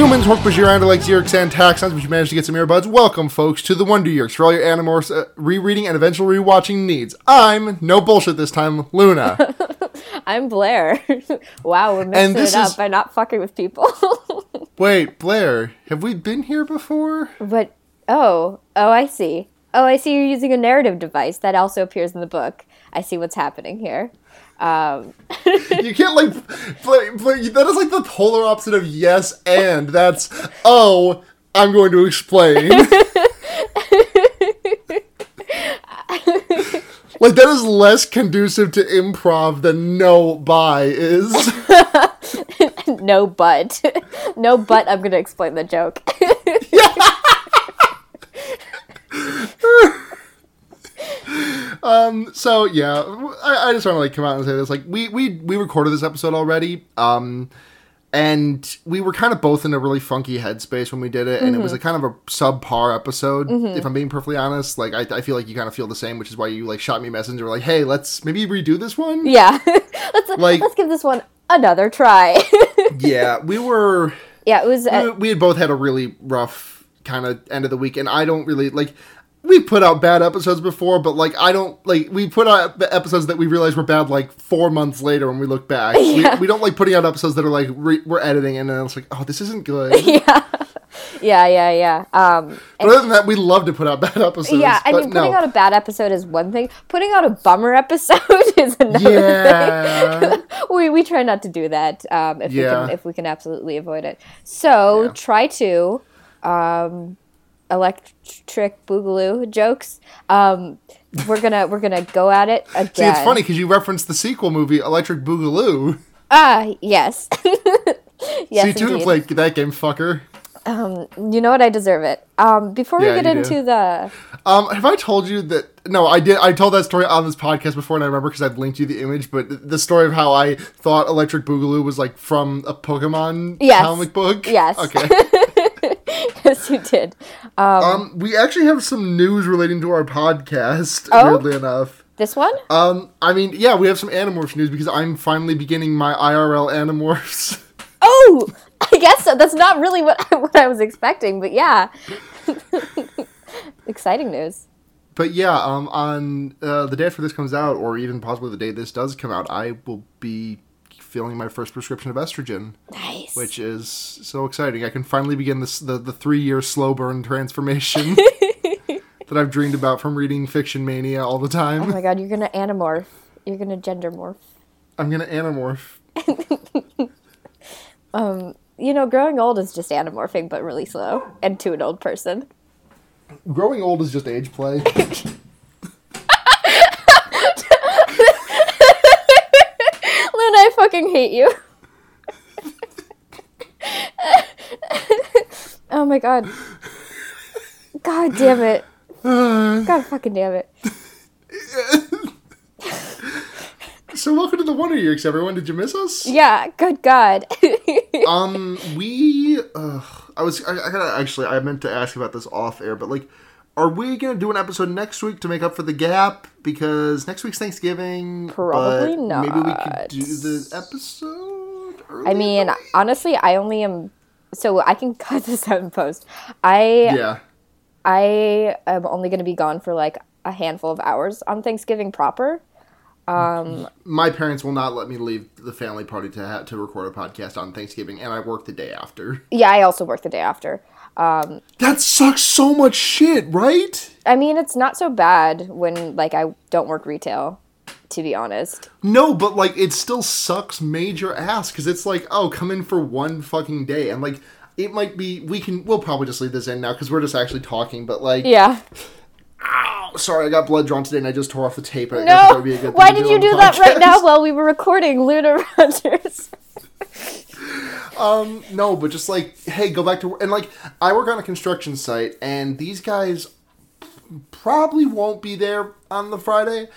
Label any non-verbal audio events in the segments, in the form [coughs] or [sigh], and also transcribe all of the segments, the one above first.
Humans, Hork Bajir, like Xerix, and Taxxons, but you managed to get some earbuds. Welcome, folks, to the Wonder Years for all your Animorphs uh, rereading and eventual rewatching needs. I'm, no bullshit this time, Luna. [laughs] I'm Blair. [laughs] wow, we're And mixing it up is- by not fucking with people. [laughs] Wait, Blair, have we been here before? but oh, oh, I see. Oh, I see. You're using a narrative device that also appears in the book. I see what's happening here. Um, [laughs] You can't, like, play, play, that is like the polar opposite of yes and. That's, oh, I'm going to explain. [laughs] like, that is less conducive to improv than no bye is. [laughs] no, but no, but I'm gonna explain the joke. So yeah, I, I just want to like come out and say this. Like we we we recorded this episode already, um, and we were kind of both in a really funky headspace when we did it, and it was a kind of a subpar episode. If I'm being perfectly honest, like I, I feel like you kind of feel the same, which is why you like shot me a message and were like, "Hey, let's maybe redo this one." yeah, [laughs] let's Like- let's give this one another try. [laughs] yeah, we were. yeah, it was. we, Uh, we had both had a really rough kind of end of the week, and I don't really like. We put out bad episodes before, but like I don't like we put out episodes that we realized were bad like four months later when we look back. Yeah. We, we don't like putting out episodes that are like re- we're editing and then it's like oh this isn't good. [laughs] yeah, yeah, yeah, yeah. Um, but other than that, we love to put out [laughs] bad episodes. yeah, I but mean, putting no. out a bad episode is one thing. Putting out a bummer [laughs] episode is another yeah. thing. we we try not to do that um, if we Yeah. can if we can absolutely avoid it. So Yeah. try to um, electric boogaloo jokes. Um, we're gonna we're gonna go at it again. [laughs] See, it's funny because you referenced the sequel movie Electric Boogaloo. Ah, yes. [laughs] yes, See, too to indeed. play that game, fucker. Um, you know what? I deserve it. Um, before we get you do. into the Um, have I told you that? No, I did. I told that story on this podcast before, and I remember because I've linked you the image. But the story of how I thought Electric Boogaloo was like from a Pokemon Yes. comic book. Yes. Okay. [laughs] yes, you did. Um, um, we actually have some news relating to our podcast. Oh? Weirdly enough. this one. Um, I mean, yeah, we have some Animorphs news because I'm finally beginning my IRL Animorphs. [laughs] Oh, I guess so. That's not really what [laughs] what I was expecting, but yeah. [laughs] Exciting news. But yeah, um, on uh, the day after this comes out, or even possibly the day this does come out, I will be filling my first prescription of estrogen. Nice. which is so exciting. I can finally begin this the, the three year slow burn transformation [laughs] that I've dreamed about from reading Fiction Mania all the time. oh my god, you're gonna anamorph. You're gonna gender morph. I'm gonna anamorph. [laughs] Um, you know, growing old is just anamorphing, but really slow, and to an old person. Growing old is just age play. [laughs] Luna, I fucking hate you. oh my god. God damn it. God fucking damn it. so welcome to the Wonder Years, everyone. Did you miss us? Yeah, good god. [laughs] Um, we. Uh, I was. I, I gotta actually. I meant to ask about this off air, but like. Are we gonna do an episode next week to make up for the gap? Because next week's Thanksgiving. Probably but Maybe we could do the episode. I mean, honestly, I only am so I can [laughs] cut this out in post. I yeah. I am only going to be gone for like a handful of hours on Thanksgiving proper. Um, my parents will not let me leave the family party to ha- to record a podcast on Thanksgiving, and I work the day after. Yeah, I also work the day after. That sucks so much shit, right? I mean, it's not so bad when like I don't work retail, to be honest. No, but like it still sucks major ass because it's like, oh, come in for one fucking day, and like it might be we can we'll probably just leave this in now because we're just actually talking, but like, Yeah. ow, sorry, I got blood drawn today and I just tore off the tape. No. be a good Why did you do that right now while we were recording Luna [laughs] Rogers? Um, no, but just like, hey, go back to work. and like, I work on a construction site, and these guys probably won't be there on the Friday,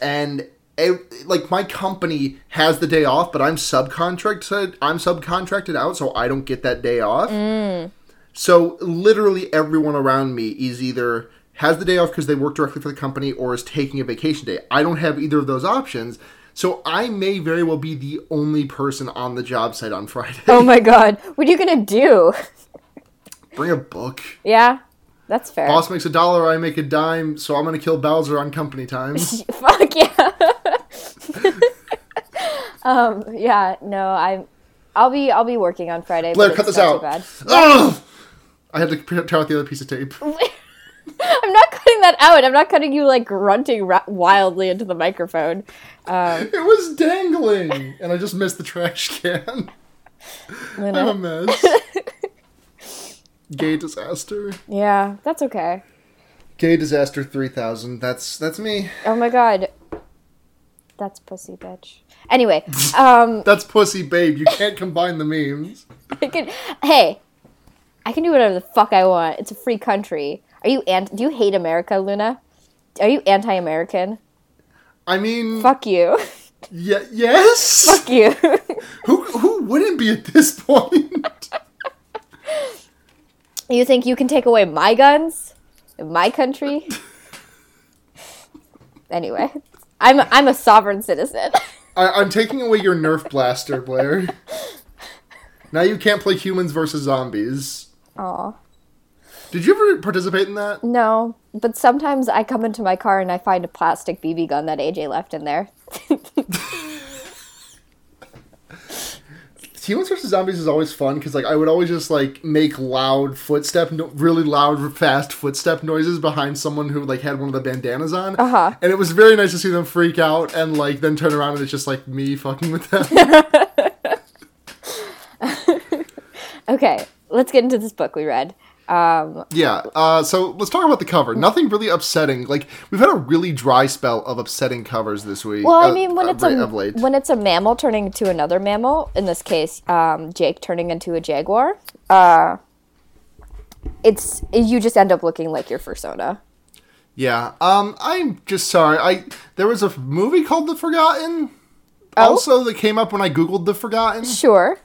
and eh, like my company has the day off, but I'm subcontracted. I'm subcontracted out, so I don't get that day off. So literally everyone around me is either has the day off because they work directly for the company or is taking a vacation day. I don't have either of those options. So I may very well be the only person on the job site on Friday. Oh my god. What are you gonna do? Bring a book. Yeah, that's fair. Boss makes a dollar, I make a dime, so I'm gonna kill Bowser on company [laughs] time. Fuck yeah. [laughs] um, yeah, no, I'm I'll be I'll be working on Friday. Blair, cut this out. Ugh! I had to tear out the other piece of tape. [laughs] I'm not cutting that out. I'm not cutting you like grunting ra- wildly into the microphone. Um, It was dangling, and I just missed the trash can. I'm a mess. [laughs] Gay disaster. Yeah, that's okay. Gay disaster three thousand. That's that's me. Oh my god. That's pussy bitch. Anyway, [laughs] um That's pussy, babe. You can't combine the memes. I can, hey, I can do whatever the fuck I want. It's a free country. Are you ant? Do you hate America, Luna? Are you anti-American? I mean, Fuck you. yeah, yes. Fuck you. Who who wouldn't be at this point? you think you can take away my guns in my country? anyway, I'm I'm a sovereign citizen. I, I'm taking away your Nerf blaster, Blair. [laughs] Now you can't play humans versus zombies. Aw. Did you ever participate in that? No, but sometimes I come into my car and I find a plastic BB gun that AJ left in there. [laughs] Humans versus zombies is always fun because like I would always just like make loud footstep, no, really loud, fast footstep noises behind someone who like had one of the bandanas on, Uh-huh. and it was very nice to see them freak out and like then turn around and it's just like me fucking with them. [laughs] [laughs] okay, let's get into this book we read. Yeah. Uh, so let's talk about the cover. Nothing really upsetting. Like we've had a really dry spell of upsetting covers this week. Well, I mean, when uh, it's right a when it's a mammal turning into another mammal, in this case, um, Jake turning into a jaguar, uh, it's you just end up looking like your persona. Yeah. Um, I'm just sorry. I there was a movie called The Forgotten. Oh? Also, that came up when I googled The Forgotten. Sure.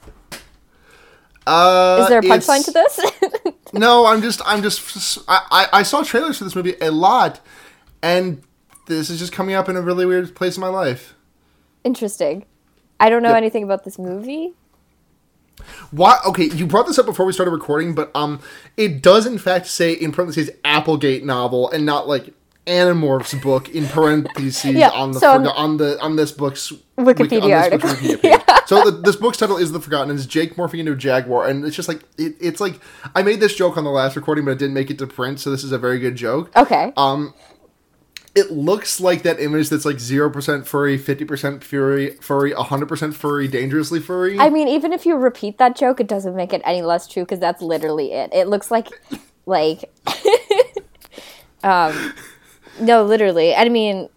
Uh, Is there a punchline to this? [laughs] No, I'm just, I'm just, I, I, I saw trailers for this movie a lot, and this is just coming up in a really weird place in my life. Interesting. I don't know Yep. anything about this movie. Why? Okay, you brought this up before we started recording, but um, it does in fact say in parentheses Applegate novel and not like Animorphs book in parentheses [laughs] Yeah, on the so on- forgo- on the on this book's Wikipedia wiki- on this article. Wikipedia [laughs] page. So the, this book's title is The Forgotten, and it's Jake morphing into a jaguar, and it's just like it, it's like I made this joke on the last recording, but it didn't make it to print, so this is a very good joke. Okay. Um, it looks like that image that's like zero percent furry, fifty percent furry, furry, hundred percent furry, dangerously furry. I mean, even if you repeat that joke, it doesn't make it any less true because that's literally it. It looks like, like, [laughs] um, no, literally. I mean,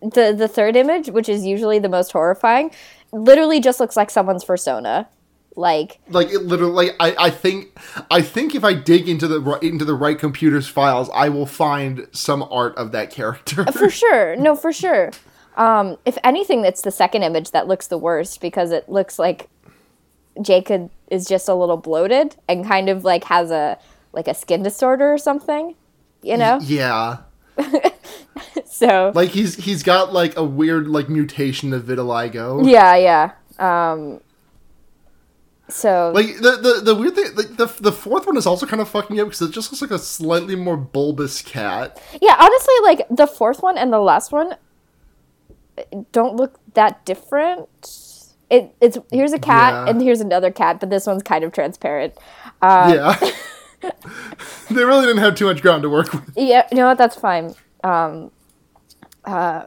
the the third image, which is usually the most horrifying, literally just looks like someone's persona. Like, like it literally, like I, I think, I think if I dig into the into the right computer's files, I will find some art of that character. for sure, no, for sure. Um, if anything, it's the second image that looks the worst because it looks like Jacob is just a little bloated and kind of like has a like a skin disorder or something. You know, yeah, [laughs] so like he's he's got like a weird like mutation of vitiligo. Yeah, yeah. Um so Like the, the the weird thing, like the the fourth one is also kind of fucking up because it just looks like a slightly more bulbous cat. yeah, honestly like the fourth one and the last one don't look that different. It it's here's a cat Yeah. and here's another cat, but this one's kind of transparent. Uh, yeah, [laughs] [laughs] they really didn't have too much ground to work with. Yeah, you know what? That's fine. Um uh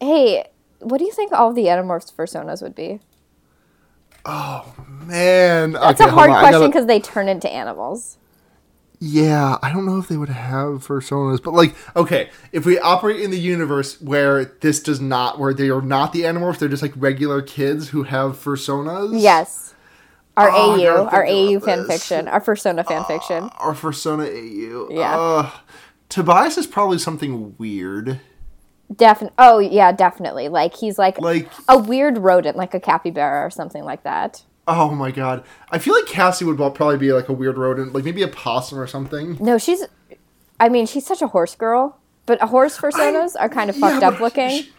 Hey, what do you think all the Animorphs personas would be? Oh man, That's okay, a hard hold on, I question gotta- because they turn into animals. Yeah, I don't know if they would have personas, but like, okay, if we operate in the universe where this does not, where they are not the animorphs, they're just like regular kids who have personas. Yes. Our Oh, AU, our AU fan this. fiction, our persona fan fiction. Or persona AU. Yeah. Uh, Tobias is probably something weird. Definitely. Oh yeah, definitely. Like he's like, Like, a weird rodent, like a capybara or something like that. oh my god, I feel like Cassie would probably be like a weird rodent, like maybe a possum or something. No, she's. I mean, she's such a horse girl, but a horse personas are kind of Yeah, fucked up looking. she-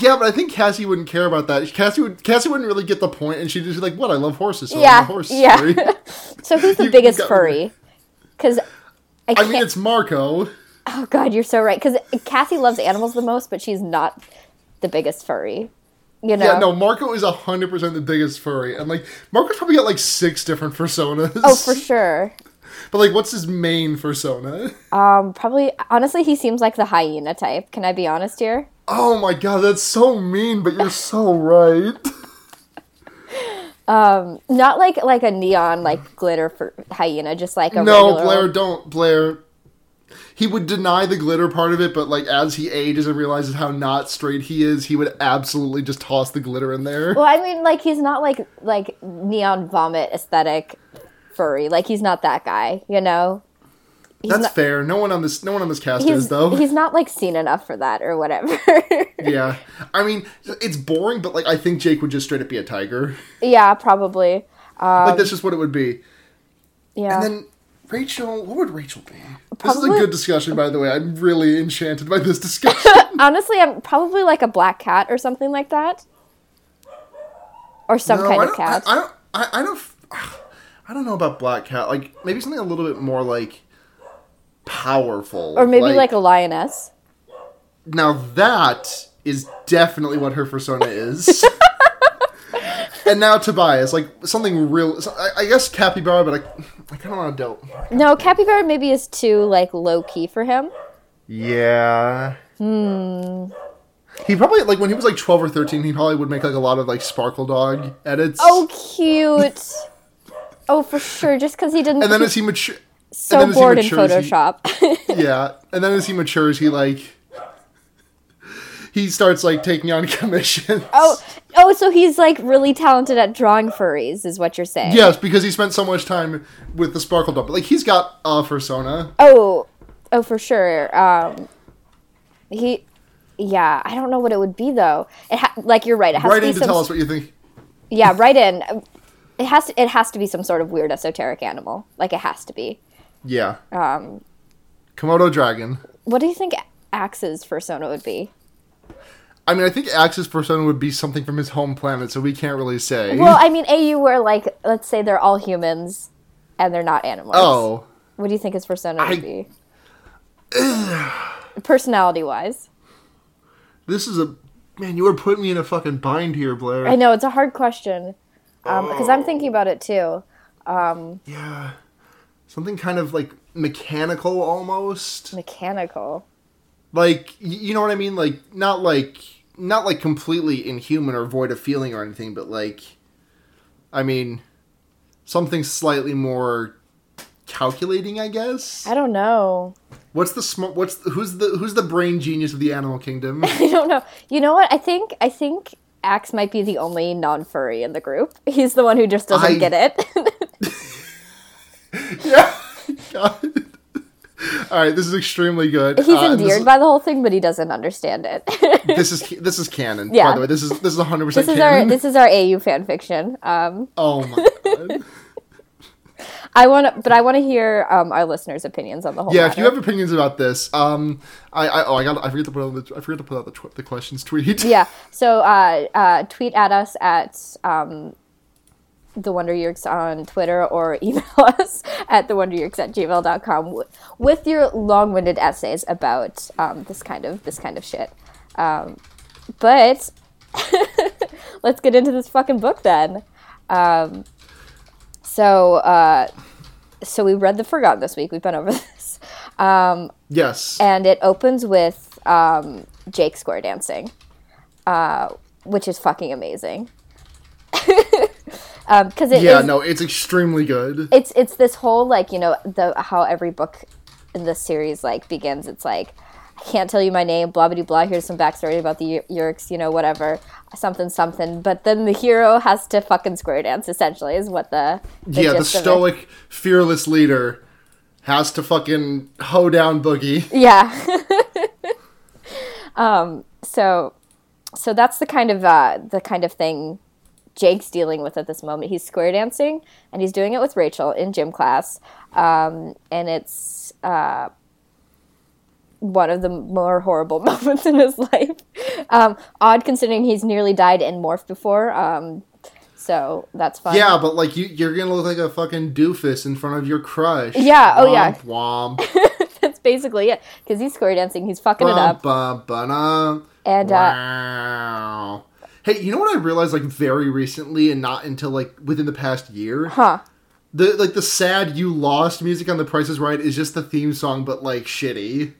Yeah, but I think Cassie wouldn't care about that. Cassie would Cassie wouldn't really get the point, and she'd just be like, "What? I love horses. So I'm a yeah, horse yeah. furry." [laughs] [laughs] so who's the You- you biggest got- furry? Because I I mean, it's Marco. oh God, you're so right. Because Cassie loves animals the most, but she's not the biggest furry. You know? Yeah, no, Marco is hundred percent the biggest furry, and like Marco's probably got like six different personas. Oh, for sure. But like, what's his main persona? [laughs] Um, probably. Honestly, he seems like the hyena type. Can I be honest here? Oh my god, that's so mean, but you're so right. [laughs] Um, not like like a neon like glitter for hyena, just like a No, regular Blair, don't Blair. He would deny the glitter part of it, but like as he ages and realizes how not straight he is, he would absolutely just toss the glitter in there. Well, I mean, like he's not like like neon vomit aesthetic furry. Like he's not that guy. You know. He's That's not, fair. No one on this, no one on this cast is though. he's not like seen enough for that or whatever. [laughs] yeah, I mean, it's boring, but like I think Jake would just straight up be a tiger. yeah, probably. Um, like that's just what it would be. Yeah. And then Rachel, what would Rachel be? This is a good discussion, by the way. I'm really enchanted by this discussion. [laughs] Honestly, I'm probably like a black cat or something like that, or some No, kind of cat. I, I don't. I, I don't. [sighs] I don't know about black cat. Like maybe something a little bit more like powerful, or maybe like, a lioness. Now that is definitely what her persona is. [laughs] and now Tobias, like something real. I guess capybara, but I, I kind of want to dope. No, capybara maybe is too like low key for him. Yeah. Hmm. He probably like when he was like twelve or thirteen. He probably would make like a lot of like Sparkle Dog edits. Oh, cute. Oh, for sure. Just because he didn't. And then as he mature, so he bored in matures, he- Photoshop. [laughs] yeah, and then as he matures, he like he starts like taking on [laughs] commissions. oh, oh, so he's like really talented at drawing furries, is what you're saying? Yes, because he spent so much time with the Sparkle Dog. But like he's got a persona. Oh, oh, for sure. Um, he, yeah, I don't know what it would be though. It ha- like you're right. It has Write to be in to some. tell us what you think. Yeah, right in. It has to. It has to be some sort of weird esoteric animal. Like it has to be. Yeah. Um, Komodo dragon. what do you think Ax's persona would be? I mean, I think Ax's persona would be something from his home planet, so we can't really say. Well, I mean, AU where like let's say they're all humans, and they're not animals. oh, What do you think his persona I- would be? Personality wise, this is a man. You were putting me in a fucking bind here, Blair. I know it's a hard question Um, because I'm oh. thinking about it too. Um, yeah. Something kind of like mechanical almost. Mechanical. Like you know what I mean? Like not like not like completely inhuman or void of feeling or anything, but like I mean something slightly more calculating, I guess. I don't know. What's the smart? what's the, who's the who's the brain genius of the animal kingdom? [laughs] I don't know. You know what? I think I think Ax might be the only non-furry in the group. [laughs] He's the one who just doesn't I- get it. [laughs] [laughs] yeah. God. All right, this is extremely good. He's Uh, endeared this, by the whole thing, but he doesn't understand it. this is this is canon. Yeah. By the way, this is this is 100 percent this is our this is our AU fan fiction. Um, oh my god. I want to, but I want to hear um, our listeners' opinions on the whole. Yeah, matter. if you have opinions about this, um, I, I oh I got I forget to put out the I forget to put out the tw- the questions tweet. yeah. So uh, uh, tweet at us at um, the Wonder Yerks on Twitter or [laughs] email us at the Wonder Yerks at gmail.com w- with your long-winded essays about um, this kind of this kind of shit. Um, but [laughs] let's get into this fucking book then. Um, so uh, so we read the Forgotten this week. We've been over [laughs] this. Um, Yes. and it opens with um, Jake square dancing, uh, which is fucking amazing. [laughs] Because it yeah, is- no, it's extremely good. it's it's this whole like you know the how every book in the series like begins. It's like I can't tell you my name, blah blah blah. Here's some backstory about the Yeerks, you know, whatever, something something. But then the hero has to fucking square dance. Essentially, is what the, the yeah, the gist of it- stoic, fearless leader has to fucking hoe down Boogie. Yeah. [laughs] um, so so that's the kind of uh, the kind of thing Jake's dealing with at this moment. He's square dancing and he's doing it with Rachel in gym class. Um, and it's uh, one of the more horrible [laughs] moments in his life. Um, odd considering he's nearly died in Morph before. Um, so that's fun. Yeah, but like you, you're gonna look like a fucking doofus in front of your crush. Yeah, oh, yeah. Womp, womp. [laughs] that's basically it. Because he's square dancing, he's fucking it up. Bum, bum. And, uh, wow. Hey, you know what I realized like very recently, and not until like within the past year. Huh. The like the sad "You Lost" music on The Price is Right is just the theme song, but like shitty.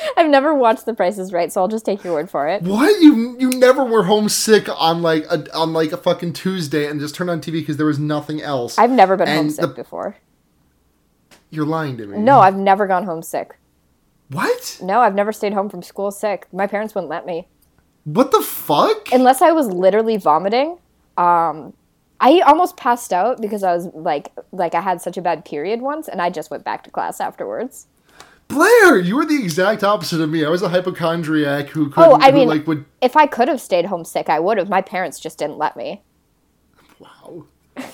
[laughs] I've never watched The Price is Right, so I'll just take your word for it. What you you never were homesick on like a on like a fucking Tuesday and just turned on TV because there was nothing else. I've never been And homesick the- before. You're lying to me. No, I've never gone homesick. What? No, I've never stayed home from school sick. My parents wouldn't let me. What the fuck? unless I was literally vomiting. Um, I almost passed out because I was like, like I had such a bad period once, and I just went back to class afterwards. Blair, you were the exact opposite of me. I was a hypochondriac who could Oh, I mean, like would if I could have stayed home sick, I would have. My parents just didn't let me. wow. [laughs]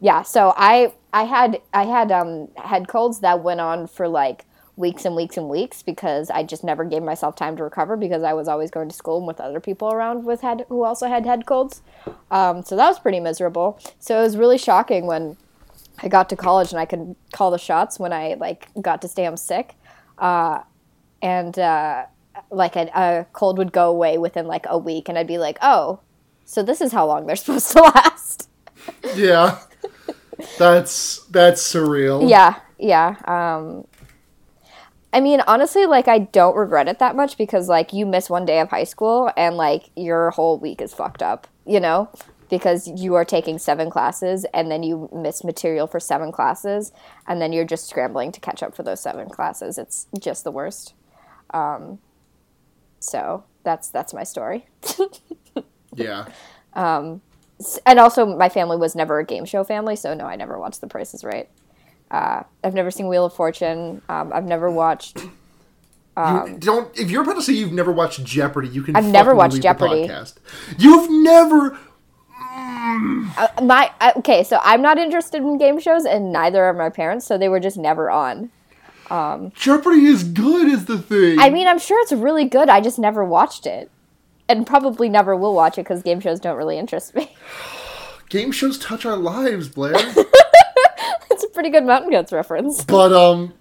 Yeah, so I, I had, I had um head colds that went on for like weeks and weeks and weeks because I just never gave myself time to recover because I was always going to school and with other people around with head who also had head colds. Um, so that was pretty miserable. So it was really shocking when I got to college and I could call the shots when I like got to stay home sick, uh, and uh, like a, a cold would go away within like a week, and I'd be like, oh, so this is how long they're [laughs] supposed to last. Yeah. that's that's surreal. Yeah, yeah. Um, I mean, honestly, like I don't regret it that much because like you miss one day of high school and like your whole week is fucked up, you know, because you are taking seven classes and then you miss material for seven classes and then you're just scrambling to catch up for those seven classes. It's just the worst. Um, so that's that's my story. [laughs] Yeah. and also my family was never a game show family, so no, I never watched The Price is Right. Uh, I've never seen Wheel of Fortune. Um, I've never watched. you don't if you're about to say you've never watched Jeopardy, you can Um, I've never watched Jeopardy. podcast. You've never Uh, my uh, okay, so I'm not interested in game shows, and neither are my parents, so they were just never on. Jeopardy is good is the thing. I mean, I'm sure it's really good. I just never watched it, and probably never will watch it because game shows don't really interest me. [laughs] Game shows touch our lives, Blair. [laughs] it's a pretty good Mountain Goats reference. but um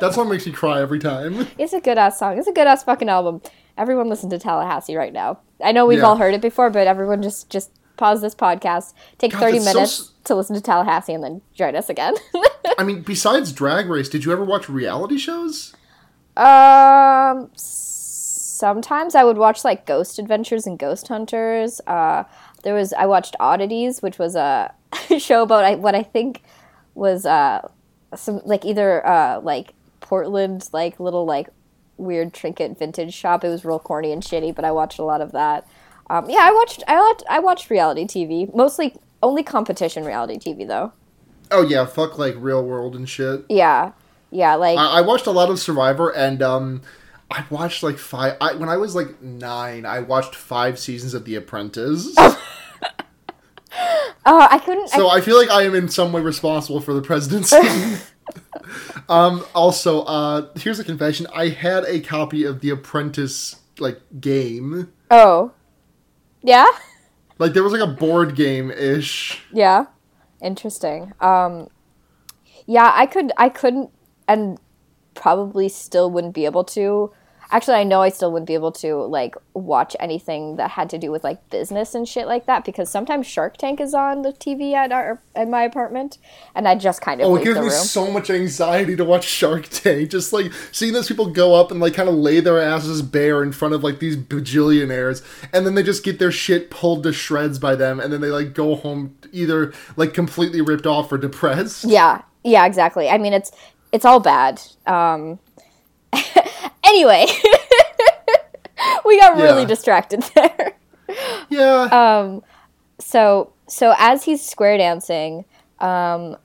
that song makes me cry every time. [laughs] It's a good ass song. It's a good ass fucking album. Everyone listen to Tallahassee right now. I know we've Yeah. all heard it before, but everyone just just pause this podcast, take God, 30 that's so minutes to listen to Tallahassee, and then join us again. [laughs] I mean, besides Drag Race, did you ever watch reality shows? Um, sometimes I would watch like Ghost Adventures and Ghost Hunters. Uh, there was I watched Oddities, which was a [laughs] show about I, what I think was uh some like either uh like Portland like little like weird trinket vintage shop. It was real corny and shitty, but I watched a lot of that. Um, yeah, I watched I watched I watched reality TV mostly only competition reality TV though. Oh yeah, fuck like real world and shit. Yeah, yeah, like I, I watched a lot of Survivor and um I watched like five I, when I was like nine, I watched five seasons of The Apprentice. [laughs] oh I couldn't. I so I feel like I am in some way responsible for the presidency. [laughs] um also, uh here's a confession. I had a copy of The Apprentice like game. Oh. Yeah? Like there was like a board game ish. Yeah. Interesting. Um Yeah, I could I couldn't and probably still wouldn't be able to. Actually, I know I still wouldn't be able to like watch anything that had to do with like business and shit like that because sometimes Shark Tank is on the TV at our at my apartment and I just kind of Oh, it gives me so much anxiety to watch Shark Tank. Just like seeing those people go up and like kind of lay their asses bare in front of like these bajillionaires, and then they just get their shit pulled to shreds by them, and then they like go home either like completely ripped off or depressed. Yeah, yeah, exactly. I mean, it's it's all bad. Um, anyway, [laughs] we got really Yeah. distracted [laughs] there. Yeah. Uh, So, so as he's square dancing, um,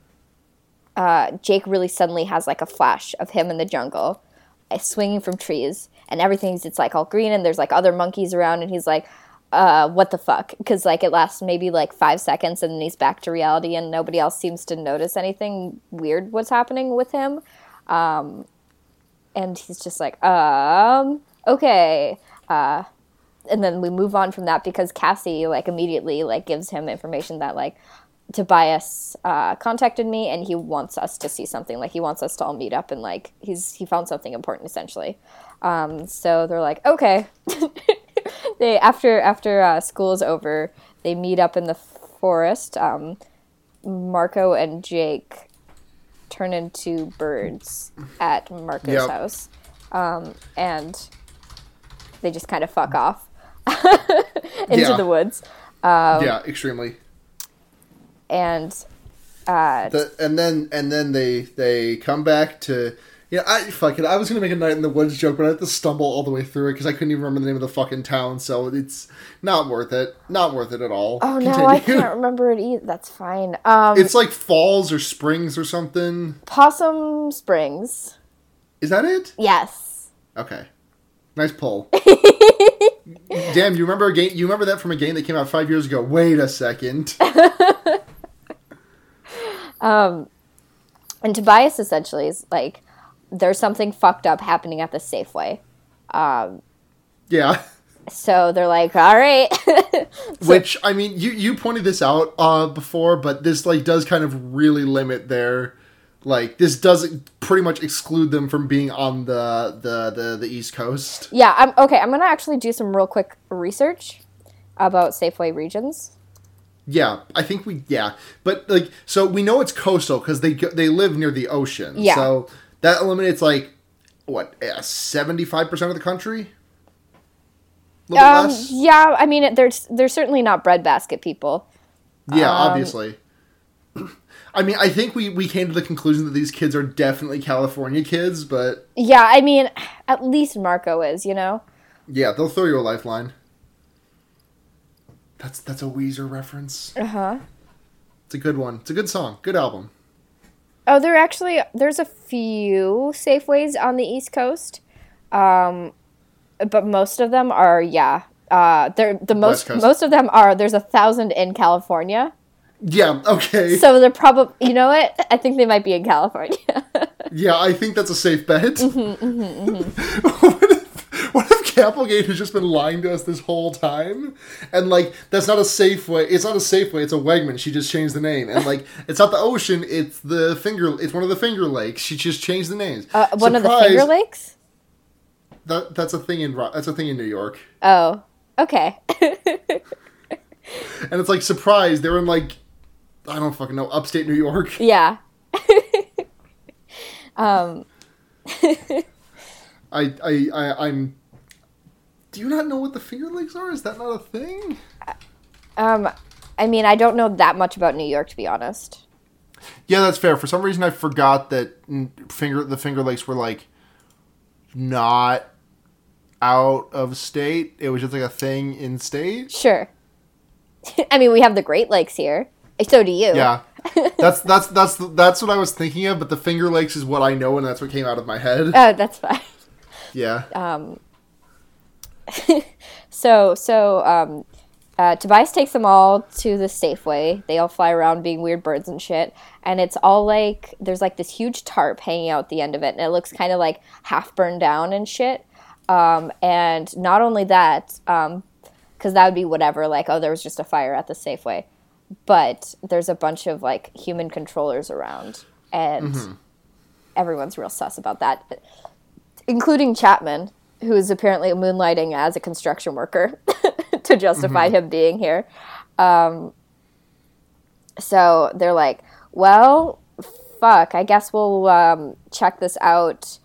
uh, Jake really suddenly has like a flash of him in the jungle, uh, swinging from trees, and everything's it's like all green, and there's like other monkeys around, and he's like, uh, "What the fuck?" Because like it lasts maybe like five seconds, and then he's back to reality, and nobody else seems to notice anything weird what's happening with him. Um, and he's just like, um, okay. Uh, and then we move on from that because Cassie like immediately like gives him information that like Tobias uh, contacted me and he wants us to see something. Like he wants us to all meet up and like he's he found something important essentially. Um, so they're like, okay. [laughs] they after after uh, school is over, they meet up in the forest. Um, Marco and Jake turn into birds at Marco's Yep. house, um, and they just kind of fuck off [laughs] into Yeah. the woods. yeah, extremely. And uh, The, and then and then they they come back to yeah I fuck it I was gonna make a night in the woods joke but I had to stumble all the way through it because I couldn't even remember the name of the fucking town so it's not worth it not worth it at all. oh no, I can't remember it either. That's fine. Um, It's like falls or springs or something. Possum Springs. Is that it? Yes. Okay, nice pull. [laughs] Damn, you remember a game? You remember that from a game that came out five years ago? Wait a second. [laughs] um, And Tobias essentially is like, there's something fucked up happening at the Safeway. Yeah. So they're like, all right. [laughs] Which I mean, you you pointed this out uh, before, but this like does kind of really limit their like this doesn't pretty much exclude them from being on the the the, the East Coast. yeah, I'm okay. I'm gonna actually do some real quick research about Safeway regions. Yeah, I think we yeah, but like so we know it's coastal because they go- they live near the ocean. Yeah. So that eliminates like what seventy five percent of the country. Little Um, less. yeah, I mean, there's they're certainly not breadbasket people. Yeah, um, obviously. [clears throat] I mean, I think we, we came to the conclusion that these kids are definitely California kids, but Yeah, I mean, at least Marco is, you know. yeah, they'll throw you a lifeline. That's that's a Weezer reference. Uh huh. It's a good one. It's a good song. Good album. Oh, there actually there's a few Safeways on the East Coast, um, but most of them are yeah. Uh, they're the most most of them are. There's a thousand in California, Yeah, okay. so they're probably you know what? I think they might be in California. [laughs] yeah, I think that's a safe bet. Mm-hmm, what, [laughs] if, what if Kapplegate has just been lying to us this whole time? And like that's not a safe way. It's not a safe way. It's a Wegman. She just changed the name. And like [laughs] it's not the ocean. It's the finger. It's one of the Finger Lakes. She just changed the names. uh, one of the Finger Lakes. That, that's a thing in that's a thing in New York. Oh, okay. [laughs] And it's like surprise. They're in like I don't fucking know upstate New York. [laughs] yeah. um. I I, I I'm. Do you not know what the Finger Lakes are? Is that not a thing? Um. I mean, I don't know that much about New York, to be honest. Yeah, that's fair. For some reason, I forgot that finger the Finger Lakes were like not out of state. It was just like a thing in state. Sure. [laughs] I mean, we have the Great Lakes here. So do you. Yeah, [laughs] that's that's that's that's what I was thinking of. But the Finger Lakes is what I know, and that's what came out of my head. Oh, that's fine. Yeah, Um, so so um, uh, Tobias takes them all to the Safeway. They all fly around being weird birds and shit, and it's all like there's like this huge tarp hanging out the end of it, and it looks kind of like half burned down and shit. Um, and not only that, because that would be whatever, like oh there was just a fire at the Safeway, but there's a bunch of like human controllers around, and everyone's real sus about that including Chapman, who is apparently moonlighting as a construction worker [laughs] to justify him being here. Um, so they're like, well, fuck, I guess we'll um, check this out,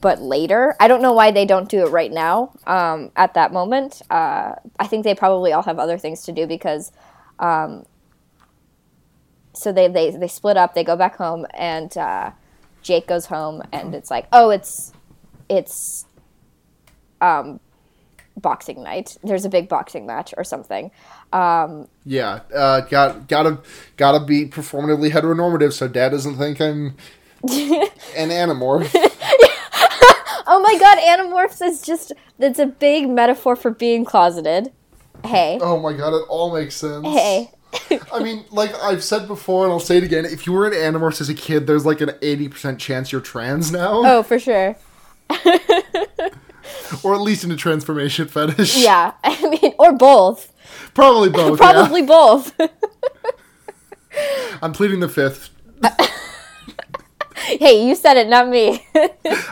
but later. I don't know why they don't do it right now um, at that moment. Uh, I think they probably all have other things to do because. Um, so they, they, they split up, they go back home, and uh, Jake goes home, and it's like, oh, it's it's um boxing night. There's a big boxing match or something. Um yeah. Uh, got gotta gotta be performatively heteronormative, so Dad doesn't think I'm [laughs] an animorph. [laughs] Oh my god, Animorphs is just it's a big metaphor for being closeted. Hey. oh my god, it all makes sense. Hey. I mean, like I've said before, and I'll say it again. If you were an Animorphs as a kid, there's like an eighty percent chance you're trans now. Oh, for sure. [laughs] or at least into transformation fetish. Yeah, [laughs] I mean, or both. Probably [laughs] both. Probably both. [laughs] I'm pleading the fifth. hey, you said it, not me.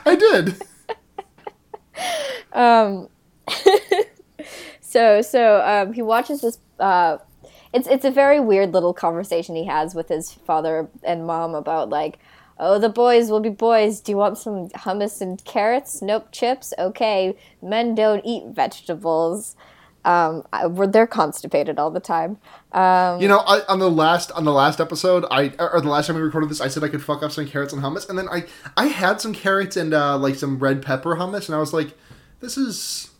I did. um, so so um, he watches this. Uh, it's it's a very weird little conversation he has with his father and mom about like, oh, the boys will be boys. Do you want some hummus and carrots? Nope, chips. Okay, men don't eat vegetables. Um, I, they're constipated all the time. Um, You know, I, on the last on the last episode, I or the last time we recorded this, I said I could fuck up some carrots and hummus, and then I I had some carrots and uh, like some red pepper hummus, and I was like, this is.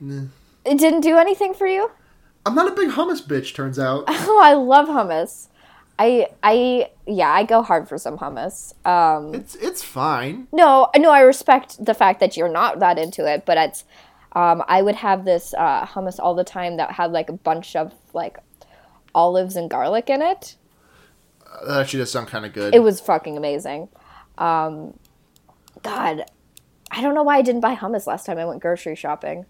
nah. it didn't do anything for you. I'm not a big hummus bitch. Turns out. [laughs] Oh, I love hummus. I I yeah, I go hard for some hummus. Um, It's it's fine. no, no, I respect the fact that you're not that into it, but it's um, I would have this uh, hummus all the time that had like a bunch of like olives and garlic in it. That actually does sound kind of good. It was fucking amazing. Um, God, I don't know why I didn't buy hummus last time I went grocery shopping.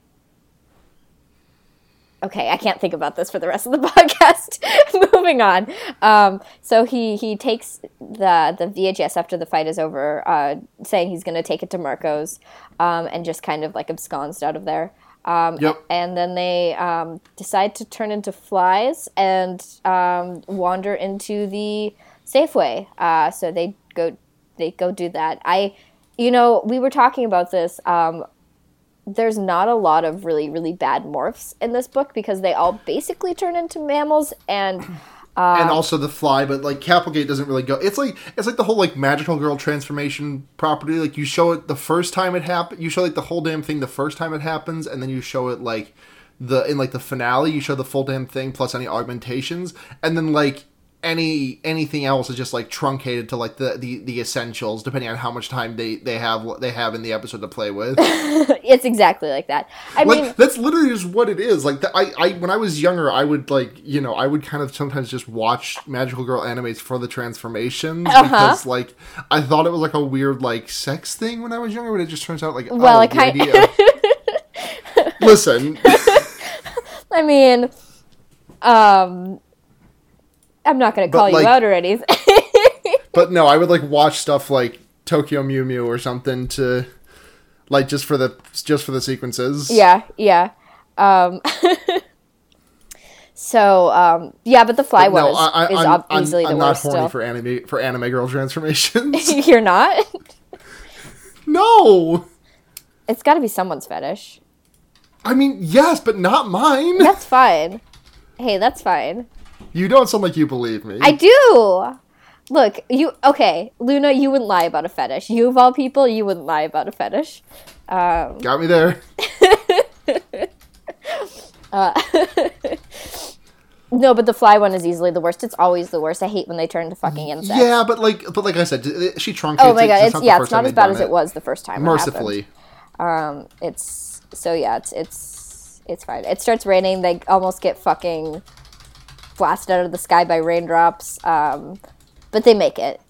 Okay, I can't think about this for the rest of the [laughs] podcast. [laughs] Moving on. Um, so he he takes the the VHS after the fight is over, uh, saying he's going to take it to Marco's, um, and just kind of like absconds out of there. Um, Yep. And then they um, decide to turn into flies and um, wander into the Safeway. Uh, so they go they go do that. I, you know, we were talking about this. There's not a lot of really really bad morphs in this book because they all basically turn into mammals and. [clears throat] and uh, also the fly, but like Kapplegate doesn't really go. It's like it's like the whole like magical girl transformation property. Like you show it the first time it happens, you show like the whole damn thing the first time it happens, and then you show it like the in like the finale. You show the full damn thing plus any augmentations, and then like any anything else is just like truncated to like the the, the essentials depending on how much time they they have what they have in the episode to play with. [laughs] it's exactly like that. I like mean, that's literally just what it is like the, I, I when i was younger i would like you know i would kind of sometimes just watch magical girl animes for the transformations Uh-huh. because like i thought it was like a weird like sex thing when i was younger but it just turns out like Well, oh, it kind- idea- [laughs] listen I mean, um, I'm not going to But, call like- you out or anything. [laughs] but no i would like watch stuff like tokyo mew mew or something to like just for the just for the sequences yeah, yeah. Um, [laughs] so um, yeah, but the fly one no is, I, is I'm, I'm, I'm the not horny Still, for anime for anime girl [laughs] transformations you're not. no It's got to be someone's fetish. i mean yes but not mine That's fine. Hey, that's fine. You don't sound like you believe me. I do. Look, you okay, Luna? You wouldn't lie about a fetish. You of all people, you wouldn't lie about a fetish. Um, Got me there. [laughs] [laughs] no, but the fly one is easily the worst. It's always the worst. I hate when they turn to fucking insects. Yeah, but like, but like I said, she truncates. Oh my god, it's, the yeah, it's not as bad as it was the first time. it. Mercifully, Um, it's so yeah, it's it's it's fine. It starts raining. They almost get fucking blasted out of the sky by raindrops. Um, but they make it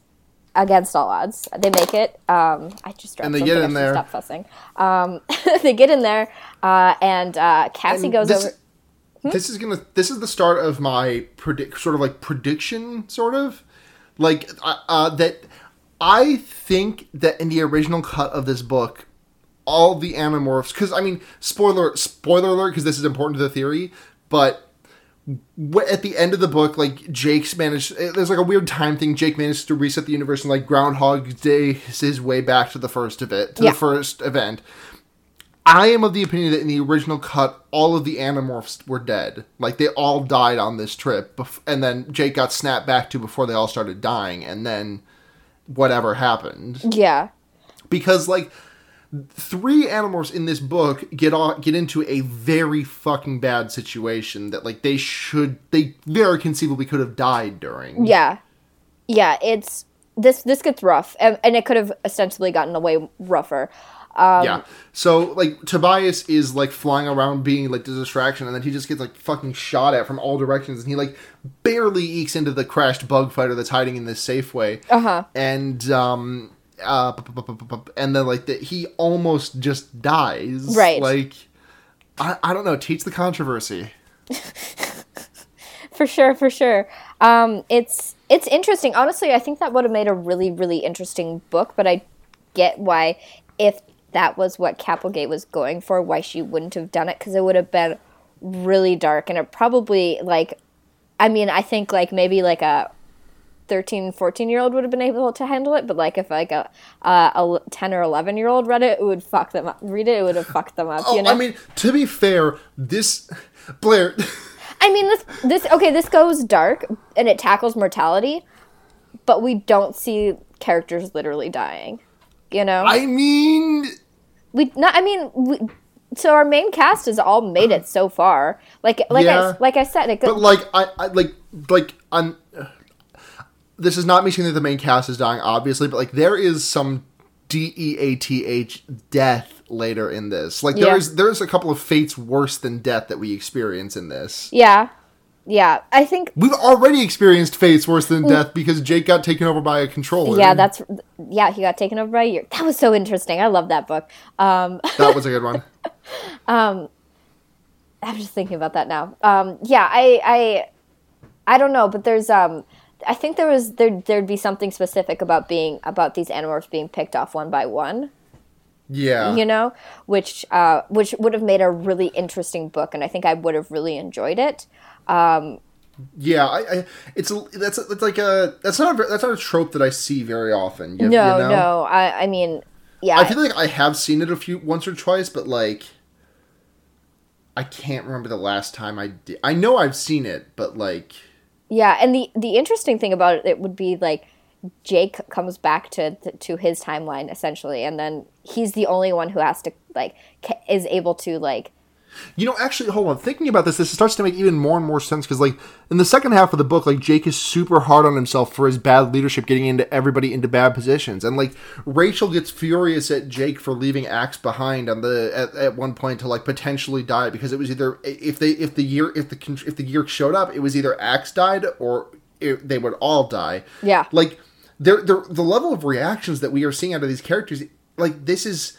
against all odds. They make it. Um, I just dropped And they get in there. Stop fussing. Um, [laughs] they get in there, uh, and uh, Cassie And goes this, over. This is gonna. This is the start of my predict, sort of like prediction, sort of, like uh, uh, that. I think that in the original cut of this book, all the animorphs. Because I mean, spoiler spoiler alert, because this is important to the theory, but at the end of the book, like Jake's managed. eh, There's like a weird time thing. Jake managed to reset the universe and like Groundhog Day his way back to the first of it, to Yeah. the first event. I am of the opinion that in the original cut, all of the Animorphs were dead. Like they all died on this trip, bef- and then Jake got snapped back to before they all started dying, and then whatever happened Yeah, because like three animals in this book get on get into a very fucking bad situation that like they should they very conceivably could have died during. yeah, yeah. It's this. This gets rough, and, and it could have ostensibly gotten away rougher. Um, yeah. So like Tobias is like flying around being like the distraction and then he just gets like fucking shot at from all directions and he like barely ekes into the crashed bug fighter that's hiding in this Safeway. Uh huh. And um uh, and then like that he almost just dies. Right. Like, I, I don't know. Teach the controversy. [laughs] for sure for sure um, it's it's interesting honestly i think that would have made a really really interesting book but i get why if that was what Kapplegate was going for why she wouldn't have done it because it would have been really dark and it probably like i mean i think like maybe like a 13 14 year old would have been able to handle it but like if like a, uh, a 10 or 11 year old read it it would fuck them up read it it would have fucked them up Oh, you know I mean, to be fair, this Blair. [laughs] I mean, this this okay. This goes dark and it tackles mortality, but we don't see characters literally dying. You know, I mean, we not. I mean, we, so our main cast has all made it so far. Like like Yeah. I like I said, it, but like I, I like like I'm. This is not me saying that the main cast is dying, obviously, but like there is some D E A T H death later in this. Like Yeah. there's there's a couple of fates worse than death that we experience in this. yeah, yeah. I think We've already experienced fates worse than death because Jake got taken over by a controller. yeah. That's yeah. He got taken over by a Yeerk. That was so interesting. I love that book. Um, [laughs] that was a good one. um I'm just thinking about that now. Um, yeah, I, I, I don't know, but there's, um, I think there was there there'd be something specific about being about these animorphs being picked off one by one, Yeah. you know, which uh, which would have made a really interesting book, and I think I would have really enjoyed it. Yeah, I, I it's that's that's like a that's not a, that's not a trope that I see very often. You, No, you know? no, I, I mean, yeah, I feel like I have seen it a few once or twice, but like I can't remember the last time I did. I know I've seen it, but like Yeah, and the the interesting thing about it, it would be like Jake comes back to to his timeline essentially, and then he's the only one who has to like is able to like you know, actually, hold on. Thinking about this, this starts to make even more and more sense because, like, in the second half of the book, like Jake is super hard on himself for his bad leadership, getting into everybody into bad positions, and like Rachel gets furious at Jake for leaving Ax behind on the at, at one point to like potentially die because it was either if they if the Yeerk if the if the Yeerk showed up, it was either Ax died or it, they would all die. Yeah. like they're, they're, the level of reactions that we are seeing out of these characters, like this is.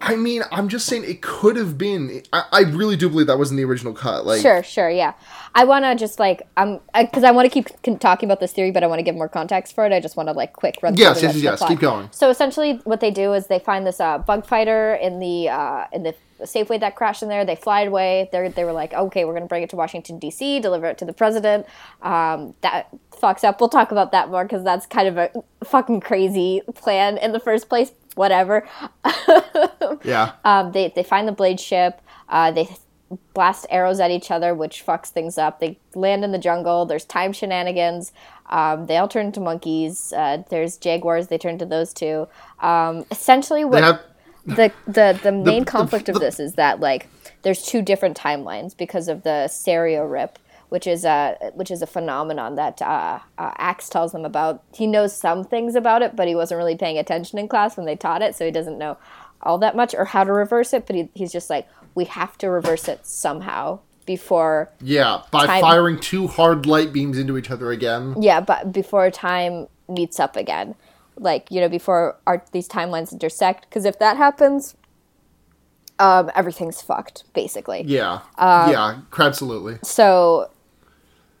I mean, I'm just saying it could have been. I, I really do believe that was in the original cut. Like, Sure, sure, yeah. I want to just like um because I want to keep con- talking about this theory, but I want to give more context for it. I just want to like quick run. through Yes, yes, yes, plot. keep going. So essentially, what they do is they find this uh, bug fighter in the uh, in the Safeway that crashed in there. They fly it away. They they were like, okay, we're gonna bring it to Washington D.C., deliver it to the president. Um, that fucks up. We'll talk about that more because that's kind of a fucking crazy plan in the first place. Whatever. [laughs] yeah, Um, they they find the blade ship. Uh, they blast arrows at each other, which fucks things up. They land in the jungle. There's time shenanigans. Um, they all turn into monkeys. Uh, there's jaguars. They turn into those two. Um, essentially, what have. the the [laughs] the main the- conflict of the- this is that like there's two different timelines because of the Sario rip which is a which is a phenomenon that uh, uh, Ax tells them about. He knows some things about it, but he wasn't really paying attention in class when they taught it, so he doesn't know all that much or how to reverse it. But he, he's just like, we have to reverse it somehow before Yeah, by time- firing two hard light beams into each other again. yeah, but before time meets up again, like you know, before our these timelines intersect. Because if that happens, um, everything's fucked basically. Yeah, Um, yeah, absolutely. So,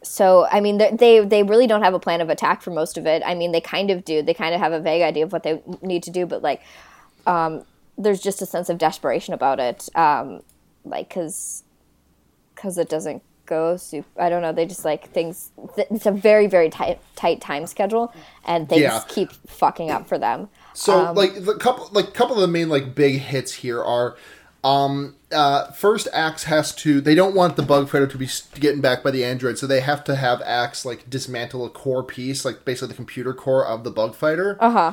so I mean, they- they they really don't have a plan of attack for most of it. I mean, they kind of do. They kind of have a vague idea of what they need to do, but like, um, there's just a sense of desperation about it. Um, like, cause, cause it doesn't go super. I don't know. They just like things. th- It's a very very tight tight time schedule, and things Yeah. keep fucking up for them. So Um, like the couple like couple of the main like big hits here are um uh first Ax has to they don't want the bug fighter to be getting back by the android so they have to have Ax like dismantle a core piece like basically the computer core of the bug fighter. Uh huh.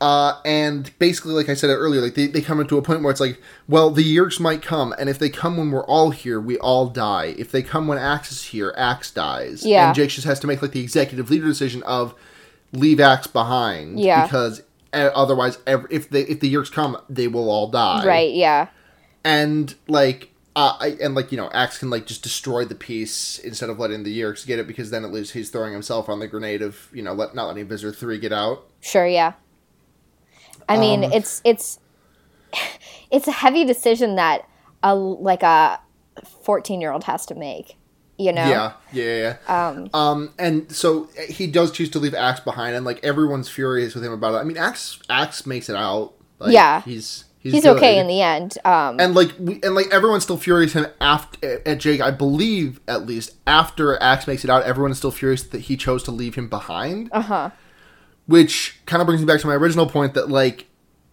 Uh, and basically, like I said earlier, like they, they come into a point where it's like, well, the Yeerks might come, and if they come when we're all here, we all die. If they come when Ax is here, Ax dies. Yeah. And Jake just has to make like the executive leader decision of leave Ax behind. Yeah. Because otherwise, ev if the if the Yeerks come, they will all die. Right. Yeah. And like uh, I, and like you know, Ax can like just destroy the piece instead of letting the Yeerks get it because then at least he's throwing himself on the grenade of you know let, not letting Visser Three get out. Sure, yeah. I mean, Um, it's it's [laughs] it's a heavy decision that a like a 14-year-old has to make, you know. Yeah, yeah, yeah. Um, um, and so he does choose to leave Ax behind, and like everyone's furious with him about it. I mean, Ax Ax makes it out. Like, Yeah. he's he's, He's okay in the end. Um and like we, and like everyone's still furious him after at Jake. I believe at least after Ax makes it out, everyone is still furious that he chose to leave him behind. uh-huh. Which kind of brings me back to my original point that like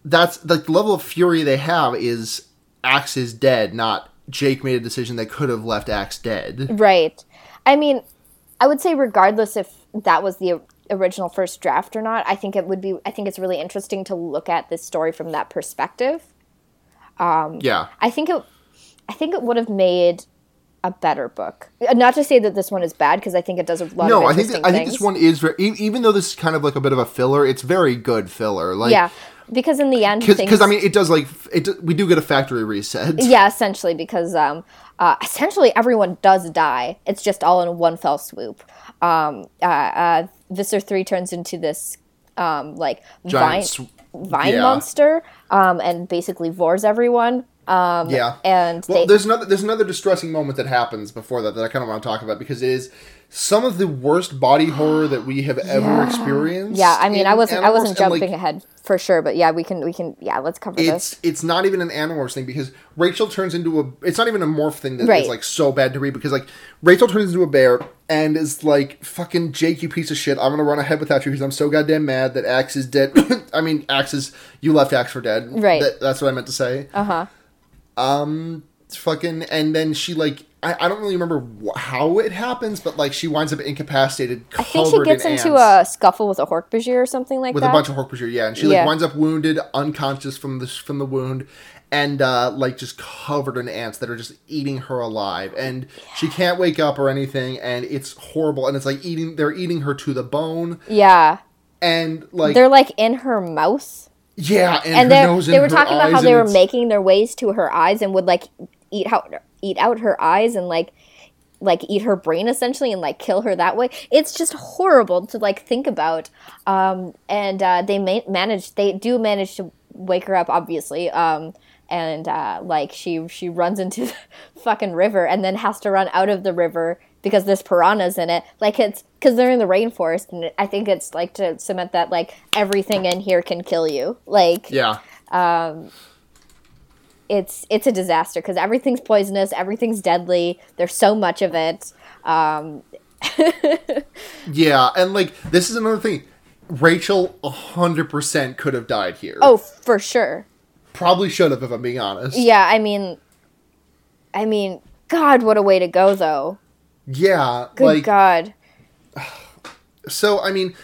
that's like the level of fury they have is Ax is dead, not Jake made a decision that could have left Ax dead. Right. I mean, I would say regardless if that was the original first draft or not, I think it would be I think it's really interesting to look at this story from that perspective. Yeah. I think it I think it would have made a better book. Uh, Not to say that this one is bad because I think it does a lot of things. No, I think that, I think this one is very, even though this is kind of like a bit of a filler. It's very good filler. Like, yeah, because in the end, because I mean, it does like it. We do get a factory reset. yeah, essentially because um, uh, essentially everyone does die. It's just all in one fell swoop. Um, uh, uh, Visser three turns into this um, like vine Giant sw- vine yeah. monster um, and basically vores everyone. Um, Yeah. and Well, they, there's another there's another distressing moment that happens before that that I kind of want to talk about because it is some of the worst body horror that we have ever experienced. yeah, I mean, I wasn't I wasn't and, like, jumping ahead for sure, but yeah, we can we can yeah, let's cover this. It's it's not even an Animorphs thing because Rachel turns into a. It's not even a morph thing that is Right. like so bad to read because like Rachel turns into a bear and is like fucking Jake, you piece of shit. I'm gonna run ahead without you because I'm so goddamn mad that Ax is dead. [coughs] I mean, Ax is you left Ax for dead. Right. That, that's what I meant to say. Uh huh. Um, fucking, and then she like. I, I don't really remember wh- how it happens, but like she winds up incapacitated, I think she gets in into a scuffle with a Hork-Bajir or something like with that. With a bunch of Hork-Bajir, yeah, and she like Yeah. winds up wounded, unconscious from the from the wound, and uh, like just covered in ants that are just eating her alive, and she can't wake up or anything, and it's horrible, and it's like eating they're eating her to the bone, yeah, and like they're like in her mouth, yeah, and, and her they nose they and were talking about how they were making their ways to her eyes and would like eat out eat out her eyes and like like eat her brain essentially and like kill her that way. It's just horrible to like think about. Um, and uh, they ma- manage they do manage to wake her up obviously. Um, and uh, like she she runs into the [laughs] fucking river and then has to run out of the river because there's piranhas in it. Like it's because they're in the rainforest and I think it's like to cement that like everything in here can kill you. Like yeah. It's it's a disaster because everything's poisonous, everything's deadly. There's so much of it. Um, [laughs] Yeah, and like this is another thing. Rachel hundred percent could have died here. oh, for sure. probably should have if I'm being honest. Yeah, I mean, I mean, God, what a way to go, though. Yeah, Good like God. [sighs] So I mean,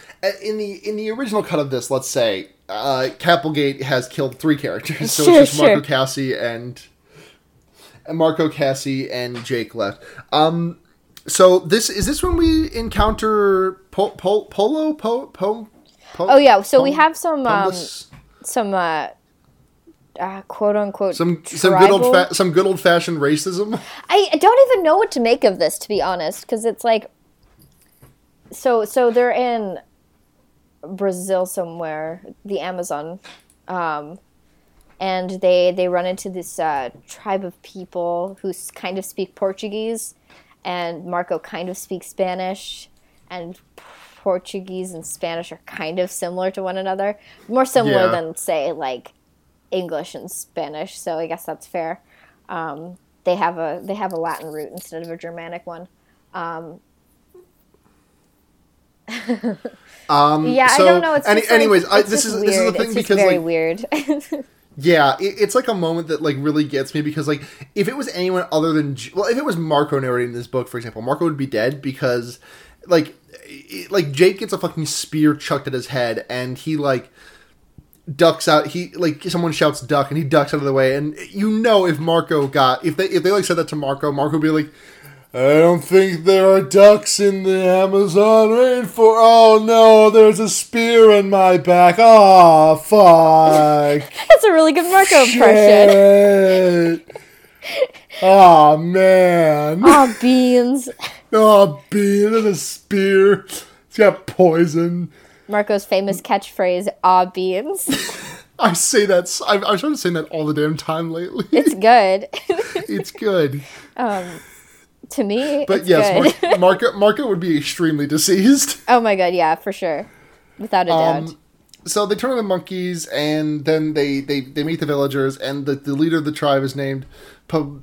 in the in the original cut of this, let's say uh, Kapplegate has killed three characters, [laughs] so Sure, it's just Marco sure. Cassie and, and Marco Cassie and Jake left. Um, so this is this when we encounter po- po- Polo po po. po Oh yeah, so we have some um, some uh, uh, quote unquote some some good old fa- some good old fashioned racism. [laughs] I don't even know what to make of this, to be honest, because it's like, so so they're in Brazil somewhere, the Amazon, um, and they they run into this uh, tribe of people who kind of speak Portuguese, and Marco kind of speaks Spanish, and Portuguese and Spanish are kind of similar to one another, more similar Yeah. than say like English and Spanish. So I guess that's fair um, they have a they have a Latin root instead of a Germanic one. Um, [laughs] Um, yeah, so, I don't know. It's any- like- anyways, I, this is weird. this is the thing it's because very like weird. [laughs] Yeah, it, it's like a moment that like really gets me because like if it was anyone other than well, if it was Marco narrating this book, for example, Marco would be dead because like it- like Jake gets a fucking spear chucked at his head and he like ducks out. He like someone shouts duck and he ducks out of the way and you know if Marco got if they if they like said that to Marco, Marco would be like. I don't think there are ducks in the Amazon rainforest. Oh no, there's a spear in my back. Oh fuck. [laughs] That's a really good Marco impression. Oh [laughs] man. Oh, beans. Oh, bean and a spear. It's got poison. Marco's famous catchphrase, "Ah, beans." [laughs] I say that. I've, I've started saying that all the damn time lately. It's good. it's good. Um, to me, But yes, good. Mar- [laughs] Marco, Marco would be extremely diseased. [laughs] oh my god, yeah, for sure, without a doubt. Um, so they turn into monkeys, and then they, they, they meet the villagers, and the, the leader of the tribe is named. Po-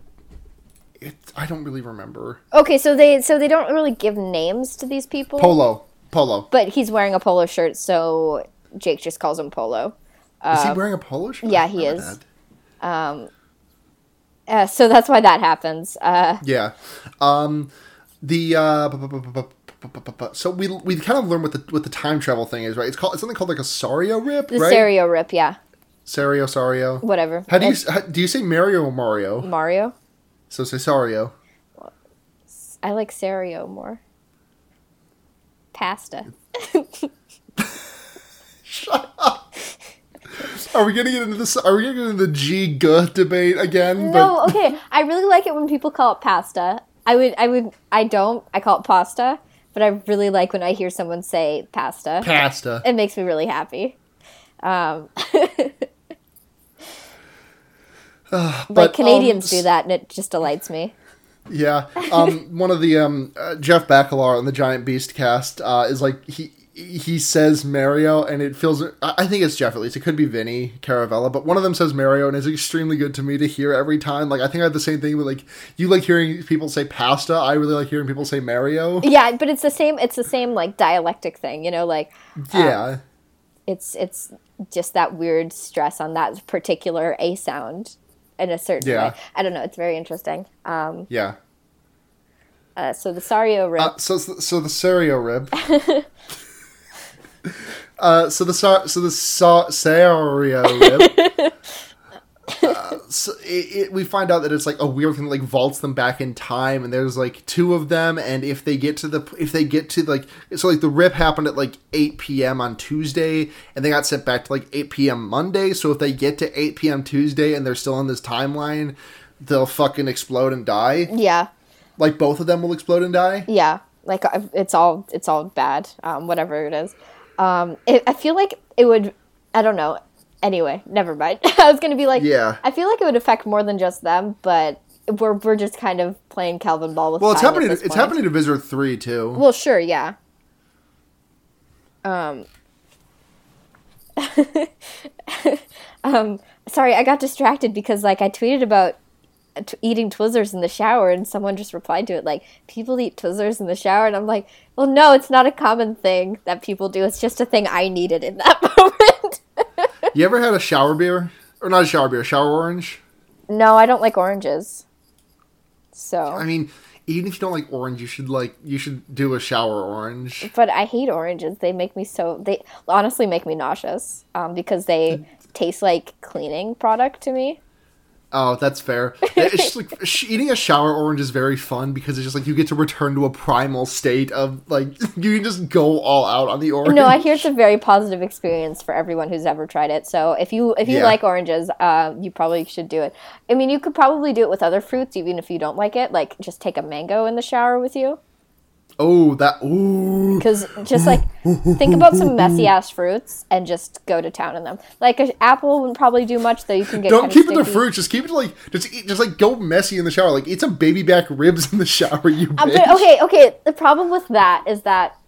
it, I don't really remember. Okay, so they so they don't really give names to these people. Polo. Polo. But he's wearing a polo shirt, so Jake just calls him Polo. is he wearing a polo shirt? Um, yeah, he is. that. Uh, so that's why that happens. Uh, yeah. Um, the uh, so we we kind of learn what the what the time travel thing is, right? It's called it's something called like a Sario rip, the right? Sario rip, yeah. Sario, Sario, whatever. How do you how, do you say Mario or Mario? Mario. So say Sario. I like Sario more. Pasta. [laughs] Are we gonna get into this? Are we gonna get into the G G debate again? No, okay. I really like it when people call it pasta. I would, I would, I don't. I call it pasta, but I really like when I hear someone say pasta. pasta. it makes me really happy. Um, [laughs] But but Canadians um, do that, and it just delights me. Yeah. Um, one of the um, uh, Jeff Bakalar on the Giant Beast cast uh, is like he he says Mario, and it feels. I think it's Jeff at least. It could be Vinny Caravella, but one of them says Mario, and it's extremely good to me to hear every time. Like I think I have the same thing with like you like hearing people say pasta. I really like hearing people say Mario. Yeah, but it's the same. It's the same like dialectic thing, you know. Like Yeah. it's it's just that weird stress on that particular a sound in a certain Yeah. way. I don't know. It's very interesting. Um, yeah. uh, so the Sario rip. Uh, so so the Sario rib. [laughs] uh, so the so the Sario rib. [laughs] Uh, so it, it, we find out that it's like a weird thing that like vaults them back in time, and there's like two of them, and if they get to the if they get to like so like the rip happened at like 8 p.m. on Tuesday, and they got sent back to like 8 p.m. Monday. So if they get to 8 p.m. Tuesday and they're still in this timeline, they'll fucking explode and die. yeah, Like both of them will explode and die. yeah. Like uh, it's all it's all bad. Um, whatever it is. Um, it, I feel like it would. I don't know. Anyway, never mind. [laughs] I was gonna be like, Yeah. I feel like it would affect more than just them, but we're we're just kind of playing Calvin ball with. Well, it's happening. It's point. happening to Visser Three too. Well, sure, yeah. Um. [laughs] um. Sorry, I got distracted because like I tweeted about t- eating Twizzlers in the shower, and someone just replied to it like, "People eat Twizzlers in the shower," and I'm like, "Well, no, it's not a common thing that people do. It's just a thing I needed in that [laughs] moment." You ever had a shower beer or not a shower beer, a shower orange? no, I don't like oranges. So, I mean, even if you don't like orange, you should like you should do a shower orange. but I hate oranges. They make me so they honestly make me nauseous um, because they taste like cleaning product to me. Oh, that's fair. [laughs] It's just like eating a shower orange is very fun because it's just like you get to return to a primal state of like [laughs] you can just go all out on the orange. No, I hear it's a very positive experience for everyone who's ever tried it. So if you if you Yeah. like oranges, uh, you probably should do it. I mean, you could probably do it with other fruits, even if you don't like it. Like just take a mango in the shower with you, Oh, that ooh. because just like think about some [laughs] messy ass fruits and just go to town in them. Like an apple wouldn't probably do much, though. You can get Don't keep it to sticky. fruit. Just keep it to like just eat, just like go messy in the shower. Like eat some baby back ribs in the shower. You bitch. but okay, okay. The problem with that is that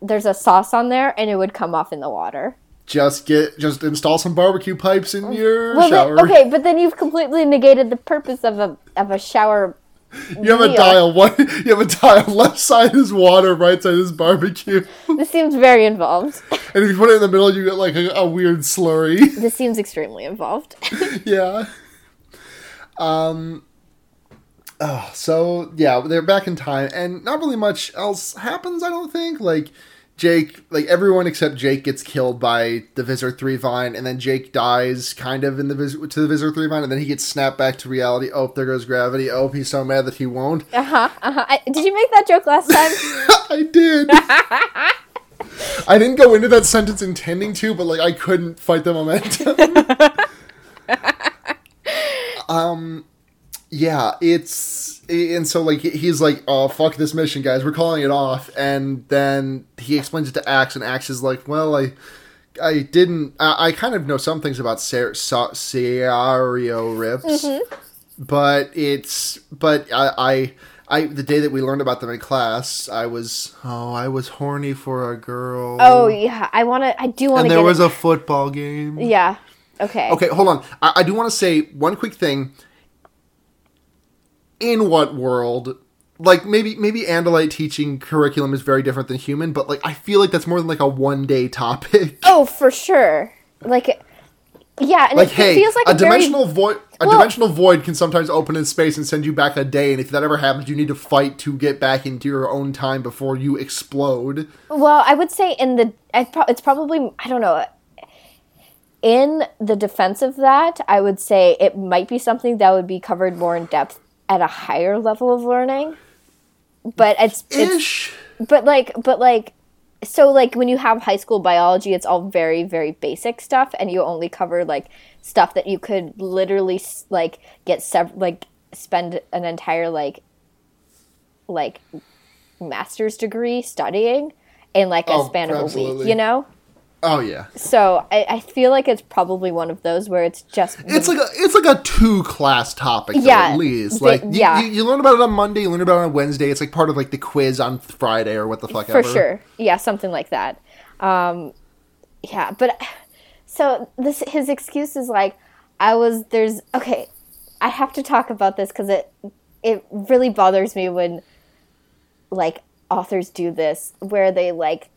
there's a sauce on there, and it would come off in the water. Just get just install some barbecue pipes in mm. your Well, shower. then, okay, but then you've completely negated the purpose of a of a shower. You have a dial [laughs] one. You have a dial. Left side is water. Right side is barbecue. [laughs] This seems very involved. And if you put it in the middle, you get like a, a weird slurry. [laughs] this seems extremely involved. yeah. Um. Oh, so yeah, they're back in time, and not really much else happens. I don't think. Like Jake, like everyone except Jake gets killed by the Visser Three Vine, and then Jake dies, kind of in the vis- to the Visser Three Vine, and then he gets snapped back to reality. Oh, there goes gravity. Oh, he's so mad that he won't. Uh huh. Uh huh. Did you make that joke last time? [laughs] I did. I didn't go into that sentence intending to, but like I couldn't fight the momentum. [laughs] um yeah, it's and so like he's like, "Oh fuck this mission, guys, we're calling it off." And then he explains it to Ax, and Ax is like, "Well, I." I didn't. I, I kind of know some things about Ser- Sa- Rips, mm-hmm. but it's. But I, I, I, the day that we learned about them in class, I was. Oh, I was horny for a girl. Oh yeah, I want to. I do want to and there was it- a football game. yeah. Okay. Okay, hold on. I, I do want to say one quick thing. In what world? Like maybe maybe Andalite teaching curriculum is very different than human, but like I feel like that's more than like a one day topic. [laughs] Oh, for sure. Like, yeah, and like it, hey, it feels like a very- dimensional void a Well- dimensional void can sometimes open in space and send you back a day, and if that ever happens, you need to fight to get back into your own time before you explode. Well, I would say in the it's probably I don't know. In the defense of that, I would say it might be something that would be covered more in depth at a higher level of learning. But it's it's Ish. but like but like so like when you have high school biology it's all very very basic stuff and you only cover like stuff that you could literally like get sev- like spend an entire like like master's degree studying in like a Oh, span of a week you know Oh yeah. so I, I feel like it's probably one of those where it's just It's like a it's like a two class topic, though, Yeah, at least. the- Like you, yeah. you, you learn about it on Monday, you learn about it on Wednesday. It's like part of like the quiz on Friday or what the fuck for ever. sure yeah something like that um yeah but so this his excuse is like i was there's okay i have to talk about this because it it really bothers me when like authors do this where they like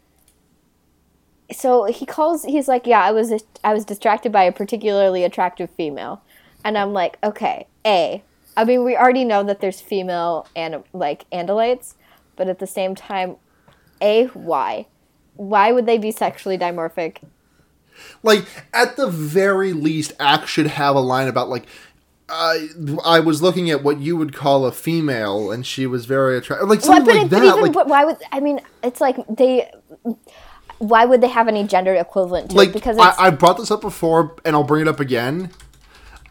so he calls he's like yeah i was i was distracted by a particularly attractive female and i'm like okay a i mean we already know that there's female and like andalites but at the same time a why why would they be sexually dimorphic Like at the very least, Ax should have a line about like. I I was looking at what you would call a female, and she was very attractive. Like something but, like it, that. even like, why would I mean? It's like they. Why would they have any gender equivalent to like it? Because I, I brought this up before and I'll bring it up again.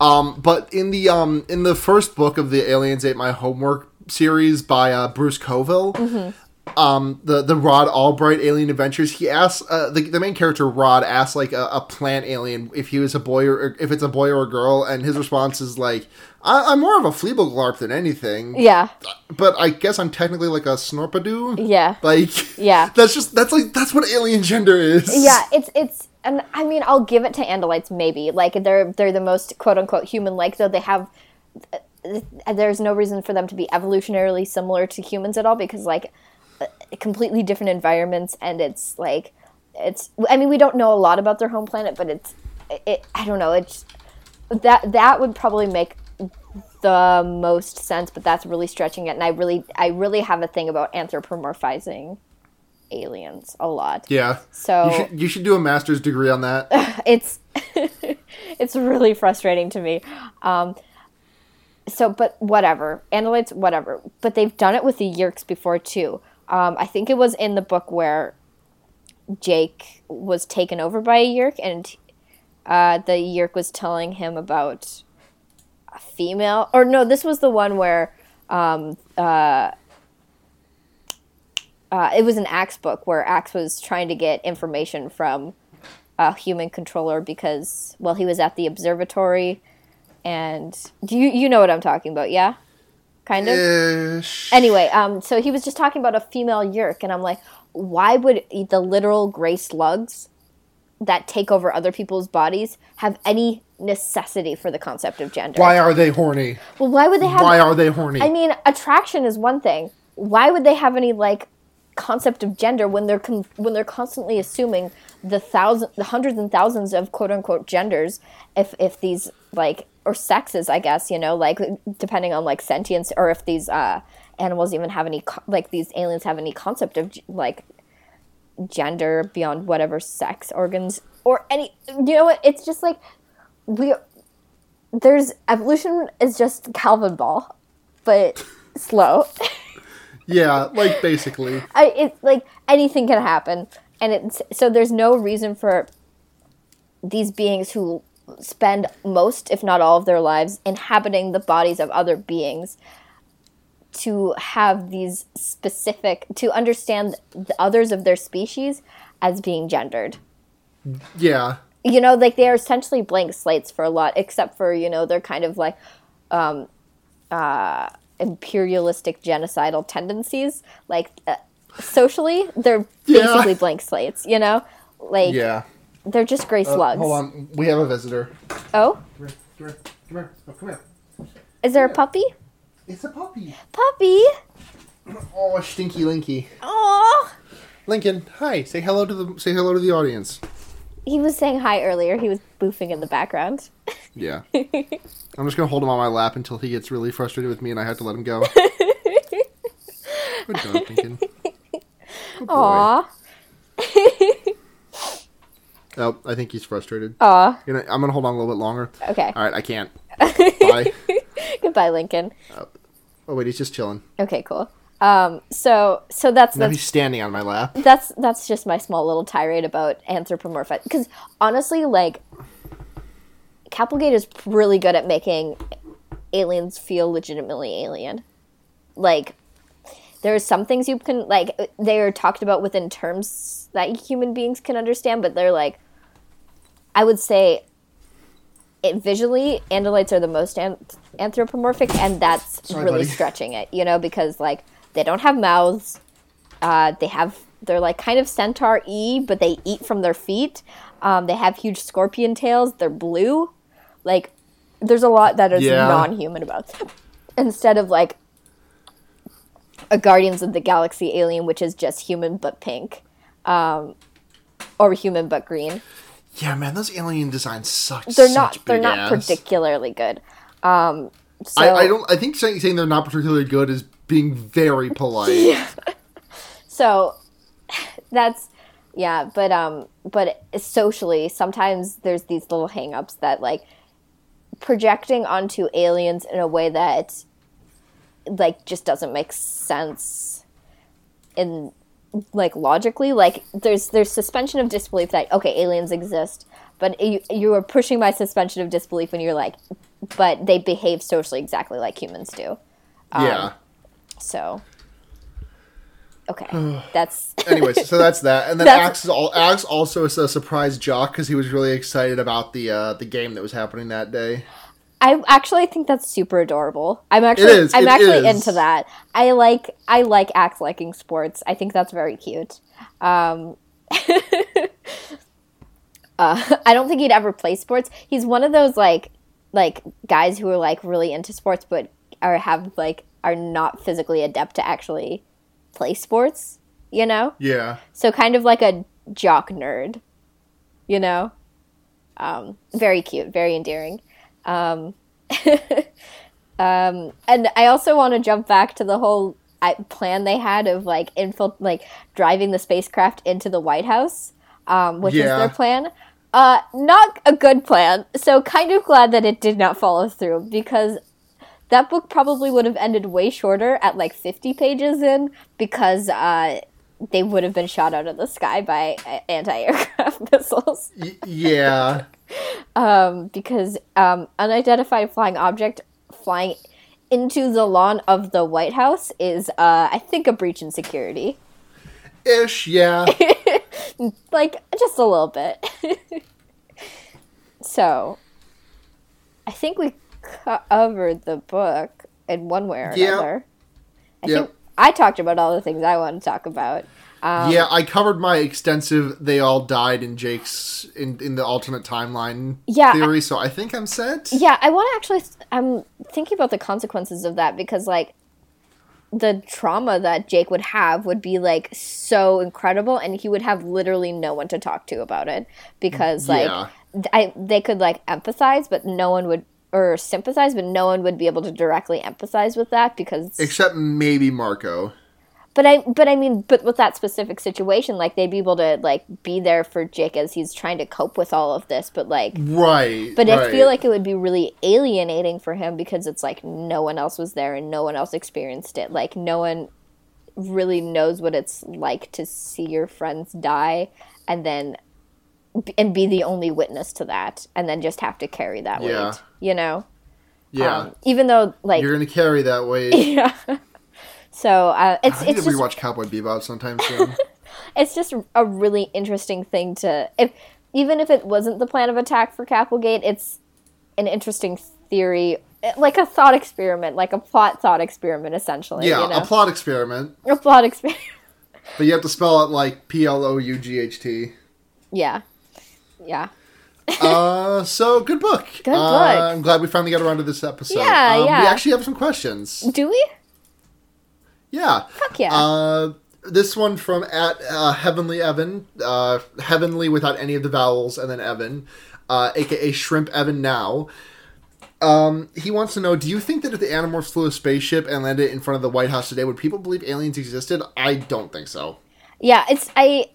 Um, but in the um in the first book of the Aliens Ate My Homework series by uh, Bruce Coville, Mm-hmm. Um the the Rod Albright Alien Adventures, he asks uh, the the main character Rod asks like a, a plant alien if he was a boy or, or if it's a boy or a girl, and his response is like, I, "I'm more of a Fleaboglarp than anything." yeah, But I guess I'm technically like a Snorpadoo. yeah, Like Yeah. [laughs] that's just that's like that's what alien gender is. yeah. It's it's and I mean I'll give it to Andalites maybe like they're they're the most quote unquote human like though they have. uh, There's no reason for them to be evolutionarily similar to humans at all because like completely different environments and it's like it's I mean we don't know a lot about their home planet but it's it I don't know it's that that would probably make the most sense but that's really stretching it and I really I really have a thing about anthropomorphizing aliens a lot Yeah. So- you should, you should do a master's degree on that. [laughs] it's [laughs] it's really frustrating to me. Um, so, but whatever, Andalites, whatever. But they've done it with the Yeerks before too. Um, I think it was in the book where Jake was taken over by a Yeerk, and uh, the Yeerk was telling him about a female. Or no, this was the one where um, uh, uh, it was an Ax book where Ax was trying to get information from a human controller because well he was at the observatory and do you you know what I'm talking about yeah kind of Ish. anyway um so he was just talking about a female Yeerk and I'm like why would the literal gray slugs that take over other people's bodies have any necessity for the concept of gender Why are they horny? well why would they have Why are they horny? I mean, attraction is one thing. Why would they have any like concept of gender when they're con- when they're constantly assuming the thousand, the hundreds and thousands of quote unquote genders, if if these like or sexes, I guess you know, like depending on like sentience or if these uh, animals even have any co- like these aliens have any concept of like gender beyond whatever sex organs or any you know what it's just like we there's evolution is just calvin ball but slow [laughs] yeah, like basically. I, it's like anything can happen and it's so there's no reason for these beings who spend most, if not all, of their lives inhabiting the bodies of other beings to have these specific, to understand the others of their species as being gendered. Yeah. You know, like they are essentially blank slates for a lot, except for, you know, they're kind of like um, uh, imperialistic genocidal tendencies. Like uh, socially, they're Yeah. basically blank slates, you know? Like Yeah. They're just gray uh, slugs. Hold on. We have a visitor. Oh, Come here. Come here. Come here. Oh, come here. is there a puppy? It's a puppy. Puppy. [clears throat] Oh, stinky Linky. Oh. Lincoln, hi. Say hello to the say hello to the audience. He was saying hi earlier. He was boofing in the background. [laughs] Yeah. I'm just gonna hold him on my lap until he gets really frustrated with me and I have to let him go. [laughs] Good dog, Lincoln. Good boy. Aw. [laughs] Oh, I think he's frustrated. Aw. Know, I'm gonna hold on a little bit longer. Okay. All right, I can't. [laughs] Bye. Goodbye, Lincoln. Oh wait, he's just chilling. Okay, cool. Um, so so that's Now that's he's standing on my lap. that's that's just my small little tirade about anthropomorphic because honestly like Kapplegate is really good at making aliens feel legitimately alien like there are some things you can like they're talked about within terms that human beings can understand but they're like i would say it visually andalites are the most an- anthropomorphic and that's Sorry, really buddy. stretching it you know because like they don't have mouths uh, they have they're like kind of centaur e but they eat from their feet. Um, they have huge scorpion tails. They're blue. Like there's a lot that is Yeah. non-human about. Them instead of like a guardians of the galaxy alien which is just human but pink um, or human but green Yeah, man, those alien designs suck. they're such not they're not ass. particularly good um, so I, I don't. I think saying, saying they're not particularly good is being very [laughs] polite. so that's yeah but um but socially sometimes there's these little hangups that like projecting onto aliens in a way that like just doesn't make sense in like logically like there's there's suspension of disbelief that okay aliens exist but you you are pushing my suspension of disbelief when you're like but they behave socially exactly like humans do yeah. so okay [sighs] that's [sighs] Anyways, so that's that, and then [laughs] is all, Ax also is a surprise jock because he was really excited about the uh, the game that was happening that day. I actually think that's super adorable. I'm actually is, I'm it actually is. into that. I like I like Ax liking sports. I think that's very cute. Um, [laughs] uh, I don't think he'd ever play sports. He's one of those like like guys who are like really into sports but are have like are not physically adept to actually play sports, you know? Yeah, So kind of like a jock nerd, you know? Um, very cute, very endearing. Um, [laughs] um, and I also want to jump back to the whole plan they had of like infil- like driving the spacecraft into the White House, um, which is their plan. Uh, not a good plan. So kind of glad that it did not follow through because that book probably would have ended way shorter at like 50 pages in because uh, they would have been shot out of the sky by uh, anti-aircraft [laughs] missiles Y- yeah. [laughs] um, because um, unidentified flying object flying into the lawn of the White House is, uh, I think, a breach in security. Ish. Yeah. [laughs] Like, just a little bit. so, I think we covered the book in one way or Yeah. another. I Yep. think I talked about all the things I want to talk about. Um, yeah, I covered my extensive "they all died" in Jake's in, in the alternate timeline Yeah, theory, so I think I'm set. Yeah, I want to actually. I'm thinking about the consequences of that because, like, the trauma that Jake would have would be like so incredible, and he would have literally no one to talk to about it because, like, Yeah. th- I they could like empathize, but no one would or sympathize, but no one would be able to directly empathize with that because. Except maybe Marco. But I, but I mean, but with that specific situation, like they'd be able to like be there for Jake as he's trying to cope with all of this, but like Right. But I feel like it would be really alienating for him because it's like no one else was there and no one else experienced it. Like no one really knows what it's like to see your friends die and then and be the only witness to that, and then just have to carry that Yeah. weight. You know, Yeah. Um, even though like You're gonna carry that weight. [laughs] yeah. So uh, it's I need it's to just rewatch Cowboy Bebop sometime soon. [laughs] it's just a really interesting thing to if even if it wasn't the plan of attack for Kapplegate, it's an interesting theory, like a thought experiment, like a plot thought experiment, essentially. yeah, you know? a plot experiment, a plot experiment. but you have to spell it like P L O U G H T. yeah, yeah, Uh, so good book. [laughs] Good Uh, book. I'm glad we finally got around to this episode. Yeah, um, yeah. We actually have some questions. do we? Yeah. Fuck yeah. Uh, this one from at uh, Heavenly Evan, uh, Heavenly without any of the vowels, and then Evan, uh, aka Shrimp Evan now. Um, he wants to know: Do you think that if the Animorphs flew a spaceship and landed in front of the White House today, would people believe aliens existed? I don't think so. yeah, it's I.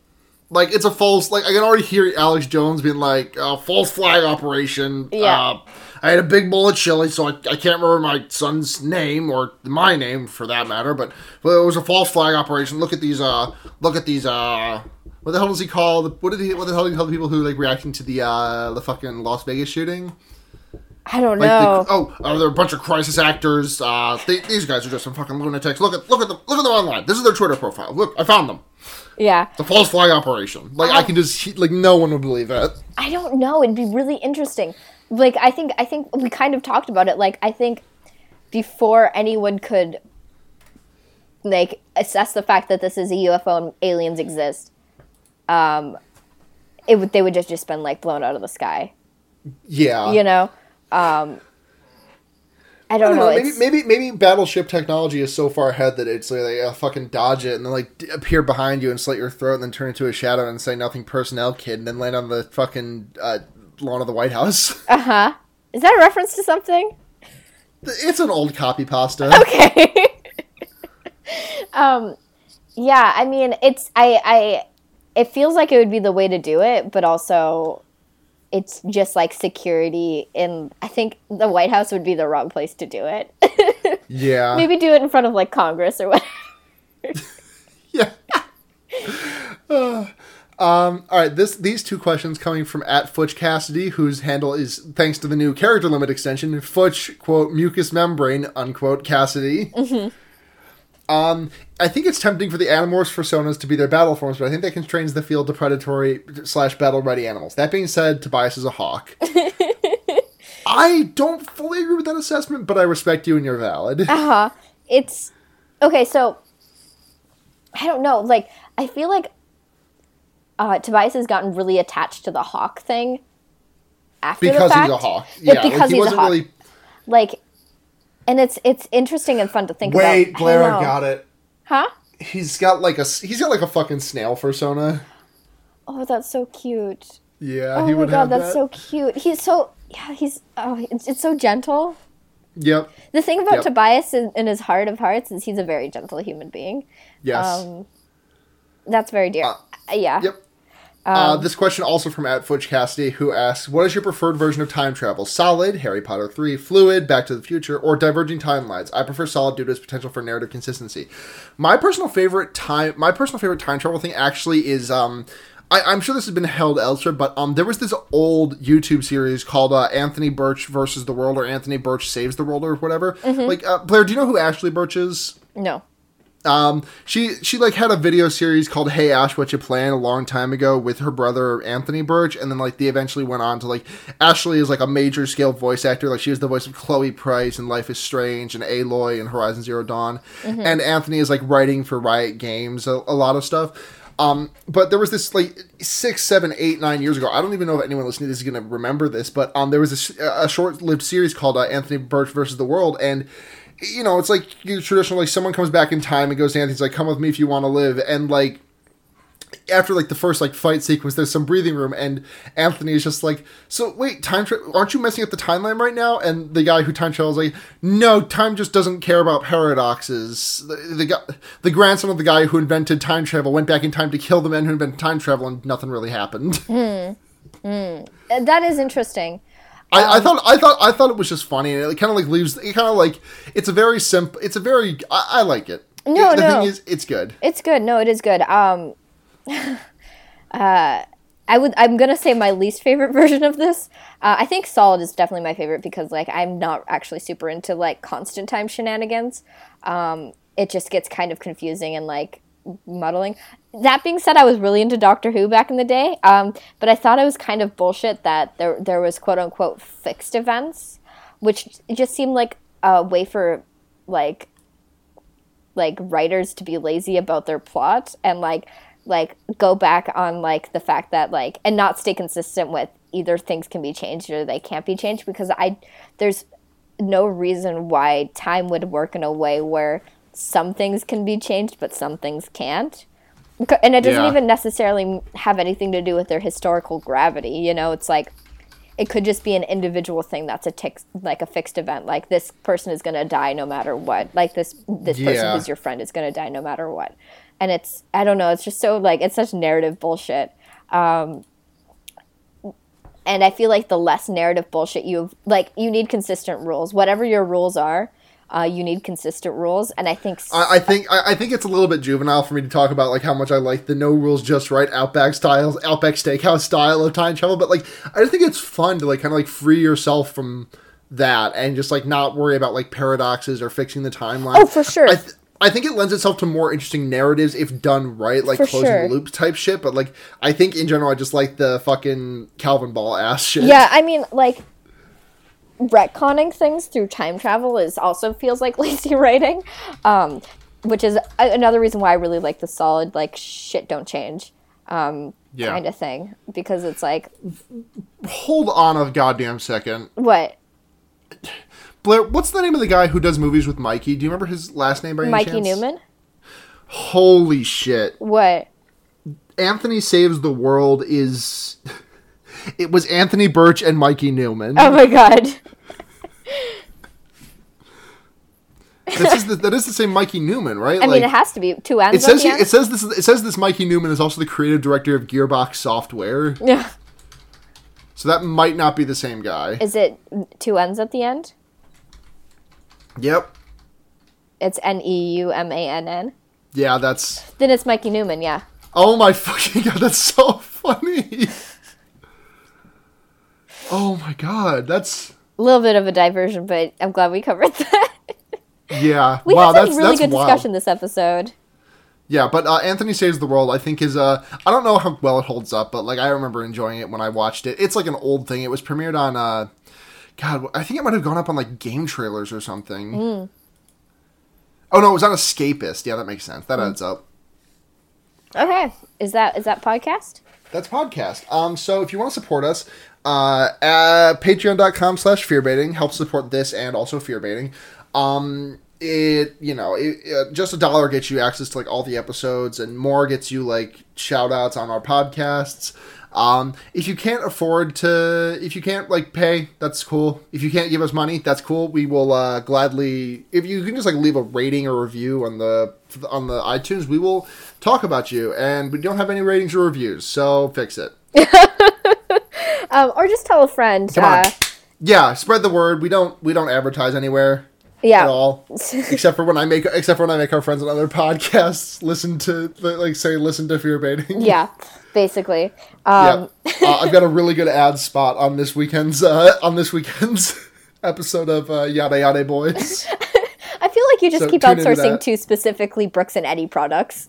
Like it's a false. Like I can already hear Alex Jones being like, uh, "False flag operation." Yeah. Uh, I had a big bowl of chili, so I, I can't remember my son's name or my name for that matter. But, but it was a false flag operation. Look at these. Uh, look at these. Uh, what the hell does he call? The, what did he? What the hell did he call the people who like reacting to the uh the fucking Las Vegas shooting? I don't Like know. the, oh, uh, they're a bunch of crisis actors. Uh, they, these guys are just some fucking lunatics. Look at look at them. Look at them online. This is their Twitter profile. Look, I found them. Yeah, The false flag operation. Like I can just like no one would believe it. I don't know. It'd be really interesting. Like I think I think we kind of talked about it. Like I think before anyone could like assess the fact that this is a UFO and aliens exist, um, it would they would just just been like blown out of the sky. Yeah. You know, um, I I don't, don't know. know. Maybe, maybe maybe battleship technology is so far ahead that it's like, like uh, fucking dodge it and then like appear behind you and slit your throat and then turn into a shadow and say nothing personnel kid and then land on the fucking uh, lawn of the White House. [laughs] uh huh. Is that a reference to something? it's an old copy pasta. [laughs] okay. [laughs] um, yeah, I mean, it's I I it feels like it would be the way to do it, but also it's just like security in I think the White House would be the wrong place to do it. [laughs] Yeah. Maybe do it in front of like Congress or whatever. [laughs] Yeah. [laughs] Uh, um, all right, this these two questions coming from at Futch Cassidy, whose handle is thanks to the new character limit extension, Futch quote mucous membrane unquote Cassidy. Um, I think it's tempting for the Animorphs personas to be their battle forms, but I think that constrains the field to predatory slash battle ready animals. That being said, Tobias is a hawk. [laughs] I don't fully agree with that assessment, but I respect you and you're valid. [laughs] Uh-huh. It's okay, so I don't know, like I feel like uh, Tobias has gotten really attached to the hawk thing after the because fact. he's a hawk. Yeah, like, because he he's a wasn't hawk. really. like and it's it's interesting and fun to think Wait, about. Wait, Blair, I I got it. Huh? He's got like a he's got like a fucking snail persona. Oh, that's so cute. Yeah, Oh he my god, that's that. so cute. He's so yeah, he's oh, it's, it's so gentle. Yep. The thing about Yep. Tobias in, in his heart of hearts is he's a very gentle human being. Yes. Um, that's very dear. Uh, yeah. yep. Uh, Um, this question also from at Futch Cassidy, who asks, "What is your preferred version of time travel? Solid, Harry Potter three, fluid, Back to the Future, or diverging timelines? I prefer solid due to its potential for narrative consistency. My personal favorite time, my personal favorite time travel thing actually is um." I, I'm sure this has been held elsewhere, but um, there was this old YouTube series called uh, Anthony Burch versus the World, or Anthony Burch saves the world, or whatever. Mm-hmm. Like, uh, Blair, do you know who Ashley Burch is? No. Um, she she like had a video series called "Hey Ash, What You Plan" a long time ago with her brother Anthony Burch, and then like they eventually went on to like Ashley is like a major scale voice actor, like she was the voice of Chloe Price and Life is Strange and Aloy and Horizon Zero Dawn, and Anthony is like writing for Riot Games a, a lot of stuff. Um, but there was this like six, seven, eight, nine years ago. I don't even know if anyone listening to this is going to remember this, but um, there was this, a short-lived series called uh, Anthony Burch versus the World, and you know, it's like your traditional like someone comes back in time and goes to Anthony's like, "Come with me if you want to live," and like after like the first like fight sequence, there's some breathing room, and Anthony is just like, "So wait, time tra- aren't you messing up the timeline right now?" And the guy who time travels is like, "No, time just doesn't care about paradoxes." The, the the grandson of the guy who invented time travel, went back in time to kill the men who invented time travel, and nothing really happened. Uh, That is interesting. I, I thought I thought I thought it was just funny, and it kind of like leaves. It kind of like it's a very simple. It's a very I, I like it. No, the no. thing is, it's good. It's good. No, it is good. Um, [laughs] uh, I would. I'm gonna say my least favorite [laughs] version of this. Uh, I think Solid is definitely my favorite because like I'm not actually super into like constant time shenanigans. Um, it just gets kind of confusing and like muddling. That being said, I was really into Doctor Who back in the day, um, but I thought it was kind of bullshit that there there was quote unquote fixed events, which just seemed like a way for like like writers to be lazy about their plot and like like go back on like the fact that like and not stay consistent with either things can be changed or they can't be changed because I there's no reason why time would work in a way where some things can be changed but some things can't. And it doesn't Yeah. even necessarily have anything to do with their historical gravity, you know, it's like it could just be an individual thing that's a tick, like a fixed event like this person is going to die no matter what like this this person who's your friend is going to die no matter what. And it's i don't know it's just so like it's such narrative bullshit. Um and i feel like the less narrative bullshit you like you need consistent rules. Whatever your rules are uh, you need consistent rules and i think I, I think I, I think it's a little bit juvenile for me to talk about like how much I like the no rules just right Outback styles Outback Steakhouse style of time travel, but like I just think it's fun to like kind of like free yourself from that and just like not worry about like paradoxes or fixing the timeline. Oh, for sure. I, th- I think it lends itself to more interesting narratives if done right, like For closing sure. loops type shit. But like I think in general, I just like the fucking Calvin Ball ass shit. yeah i mean like retconning things through time travel is also feels like [laughs] lazy writing um, which is a- another reason why i really like the solid like shit don't change um, Yeah. kind of thing because it's like Hold on a goddamn second. what Blair, what's the name of the guy who does movies with Mikey? Do you remember his last name by any mikey chance? Neumann Holy shit. what Anthony Saves the World is. It was Anthony Burch and Mikey Neumann. oh my god This is the, that is the same Mikey Neumann, right? i mean it has to be two ends it says he, end. it says this it says this Mikey Neumann is also the creative director of Gearbox Software, yeah so that might not be the same guy. is it two ends at the end Yep. it's E n-e-u-m-a-n-n Yeah, that's. then it's mikey Neumann yeah Oh my fucking god, that's so [laughs] funny. Oh my god, that's a little bit of a diversion but i'm glad we covered [laughs] that yeah. we wow, had that's really that's good wild. discussion this episode Yeah, but uh, Anthony Saves the World, I think is uh I don't know how well it holds up, but like I remember enjoying it when I watched it. It's like an old thing. It was premiered on uh God, I think it might have gone up on like game trailers or something. Hmm. Oh no, it was on Escapist. Yeah, that makes sense. That adds up. okay is that is that podcast That's podcast. Um, so if you want to support us, uh, at patreon.com slash fearbaiting helps support this and also fearbaiting. Um, it, you know, it, uh, just a dollar gets you access to like all the episodes and more gets you like shout outs on our podcasts. Um, if you can't afford to, if you can't like pay, that's cool. If you can't give us money, that's cool. We will uh, gladly, if you can just like leave a rating or review on the on the iTunes, we will talk about you. And we don't have any ratings or reviews, so fix it. [laughs] um, or just tell a friend Come on. uh, Yeah, spread the word. We don't we don't advertise anywhere yeah at all, [laughs] except for when I make except for when I make our friends on other [laughs] podcasts listen to like say listen to fear baiting. yeah basically [laughs] um, yeah. uh, I've got a really good ad spot on this weekend's uh, on this weekend's episode of uh, Yada Yada Boys. i feel like you just So keep outsourcing to specifically brooks and eddie products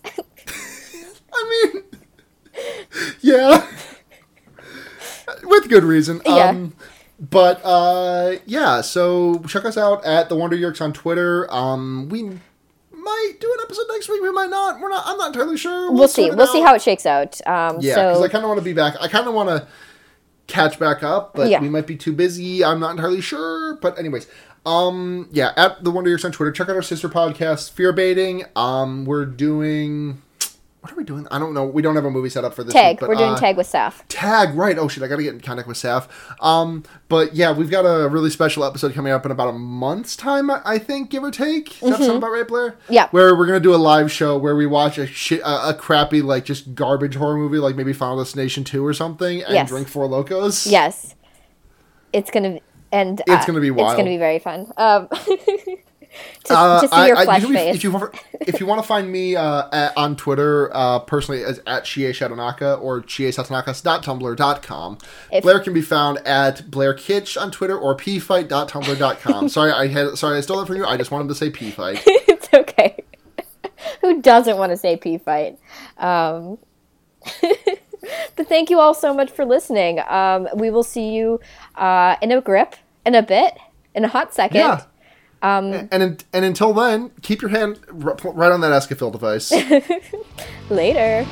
I mean, yeah, with good reason. Yeah. Um, but uh, yeah, so check us out at the Wonder Yeerks on Twitter. Um, we might do an episode next week. We might not. We're not. I'm not entirely sure. we'll see sort it we'll see how it shakes out um, Yeah, because so I kind of want to be back. I kind of want to catch back up, but Yeah. we might be too busy. I'm not entirely sure. But anyways, um, yeah, at the Wonder Yeerks on Twitter. Check out our sister podcast, Fear Baiting. Um, we're doing. What are we doing? I don't know. We don't have a movie set up for this. tag week, but, we're doing uh, tag with saf Tag, right. Oh shit, I gotta get in contact with Saf. Um, but yeah, we've got a really special episode coming up in about a month's time, I think, give or take. Does that sound about right, Blair? Mm-hmm. Yeah. Where we're gonna do a live show where we watch a shit, a, a crappy, like just garbage horror movie, like maybe Final Destination two or something, and Yes. drink four lokos. yes it's gonna and It's uh, gonna be wild. it's gonna be very fun um, [laughs] [laughs] to, Uh, to see I- your I- flesh face. If you want, if you want to find me uh, at, on Twitter uh, personally as at Chie Satonaka or chiesatonakas.tumblr.com. If- Blair can be found at Blair Kitsch on Twitter or pfight.tumblr.com. [laughs] sorry, I had sorry I stole that from you. I just wanted to say pfight. [laughs] it's okay. Who doesn't want to say pfight? Um, but thank you all so much for listening. Um, we will see you uh, in a grip in a bit, in a hot second. Yeah. Um, and and until then, keep your hand r- right on that Escafil device. [laughs] Later.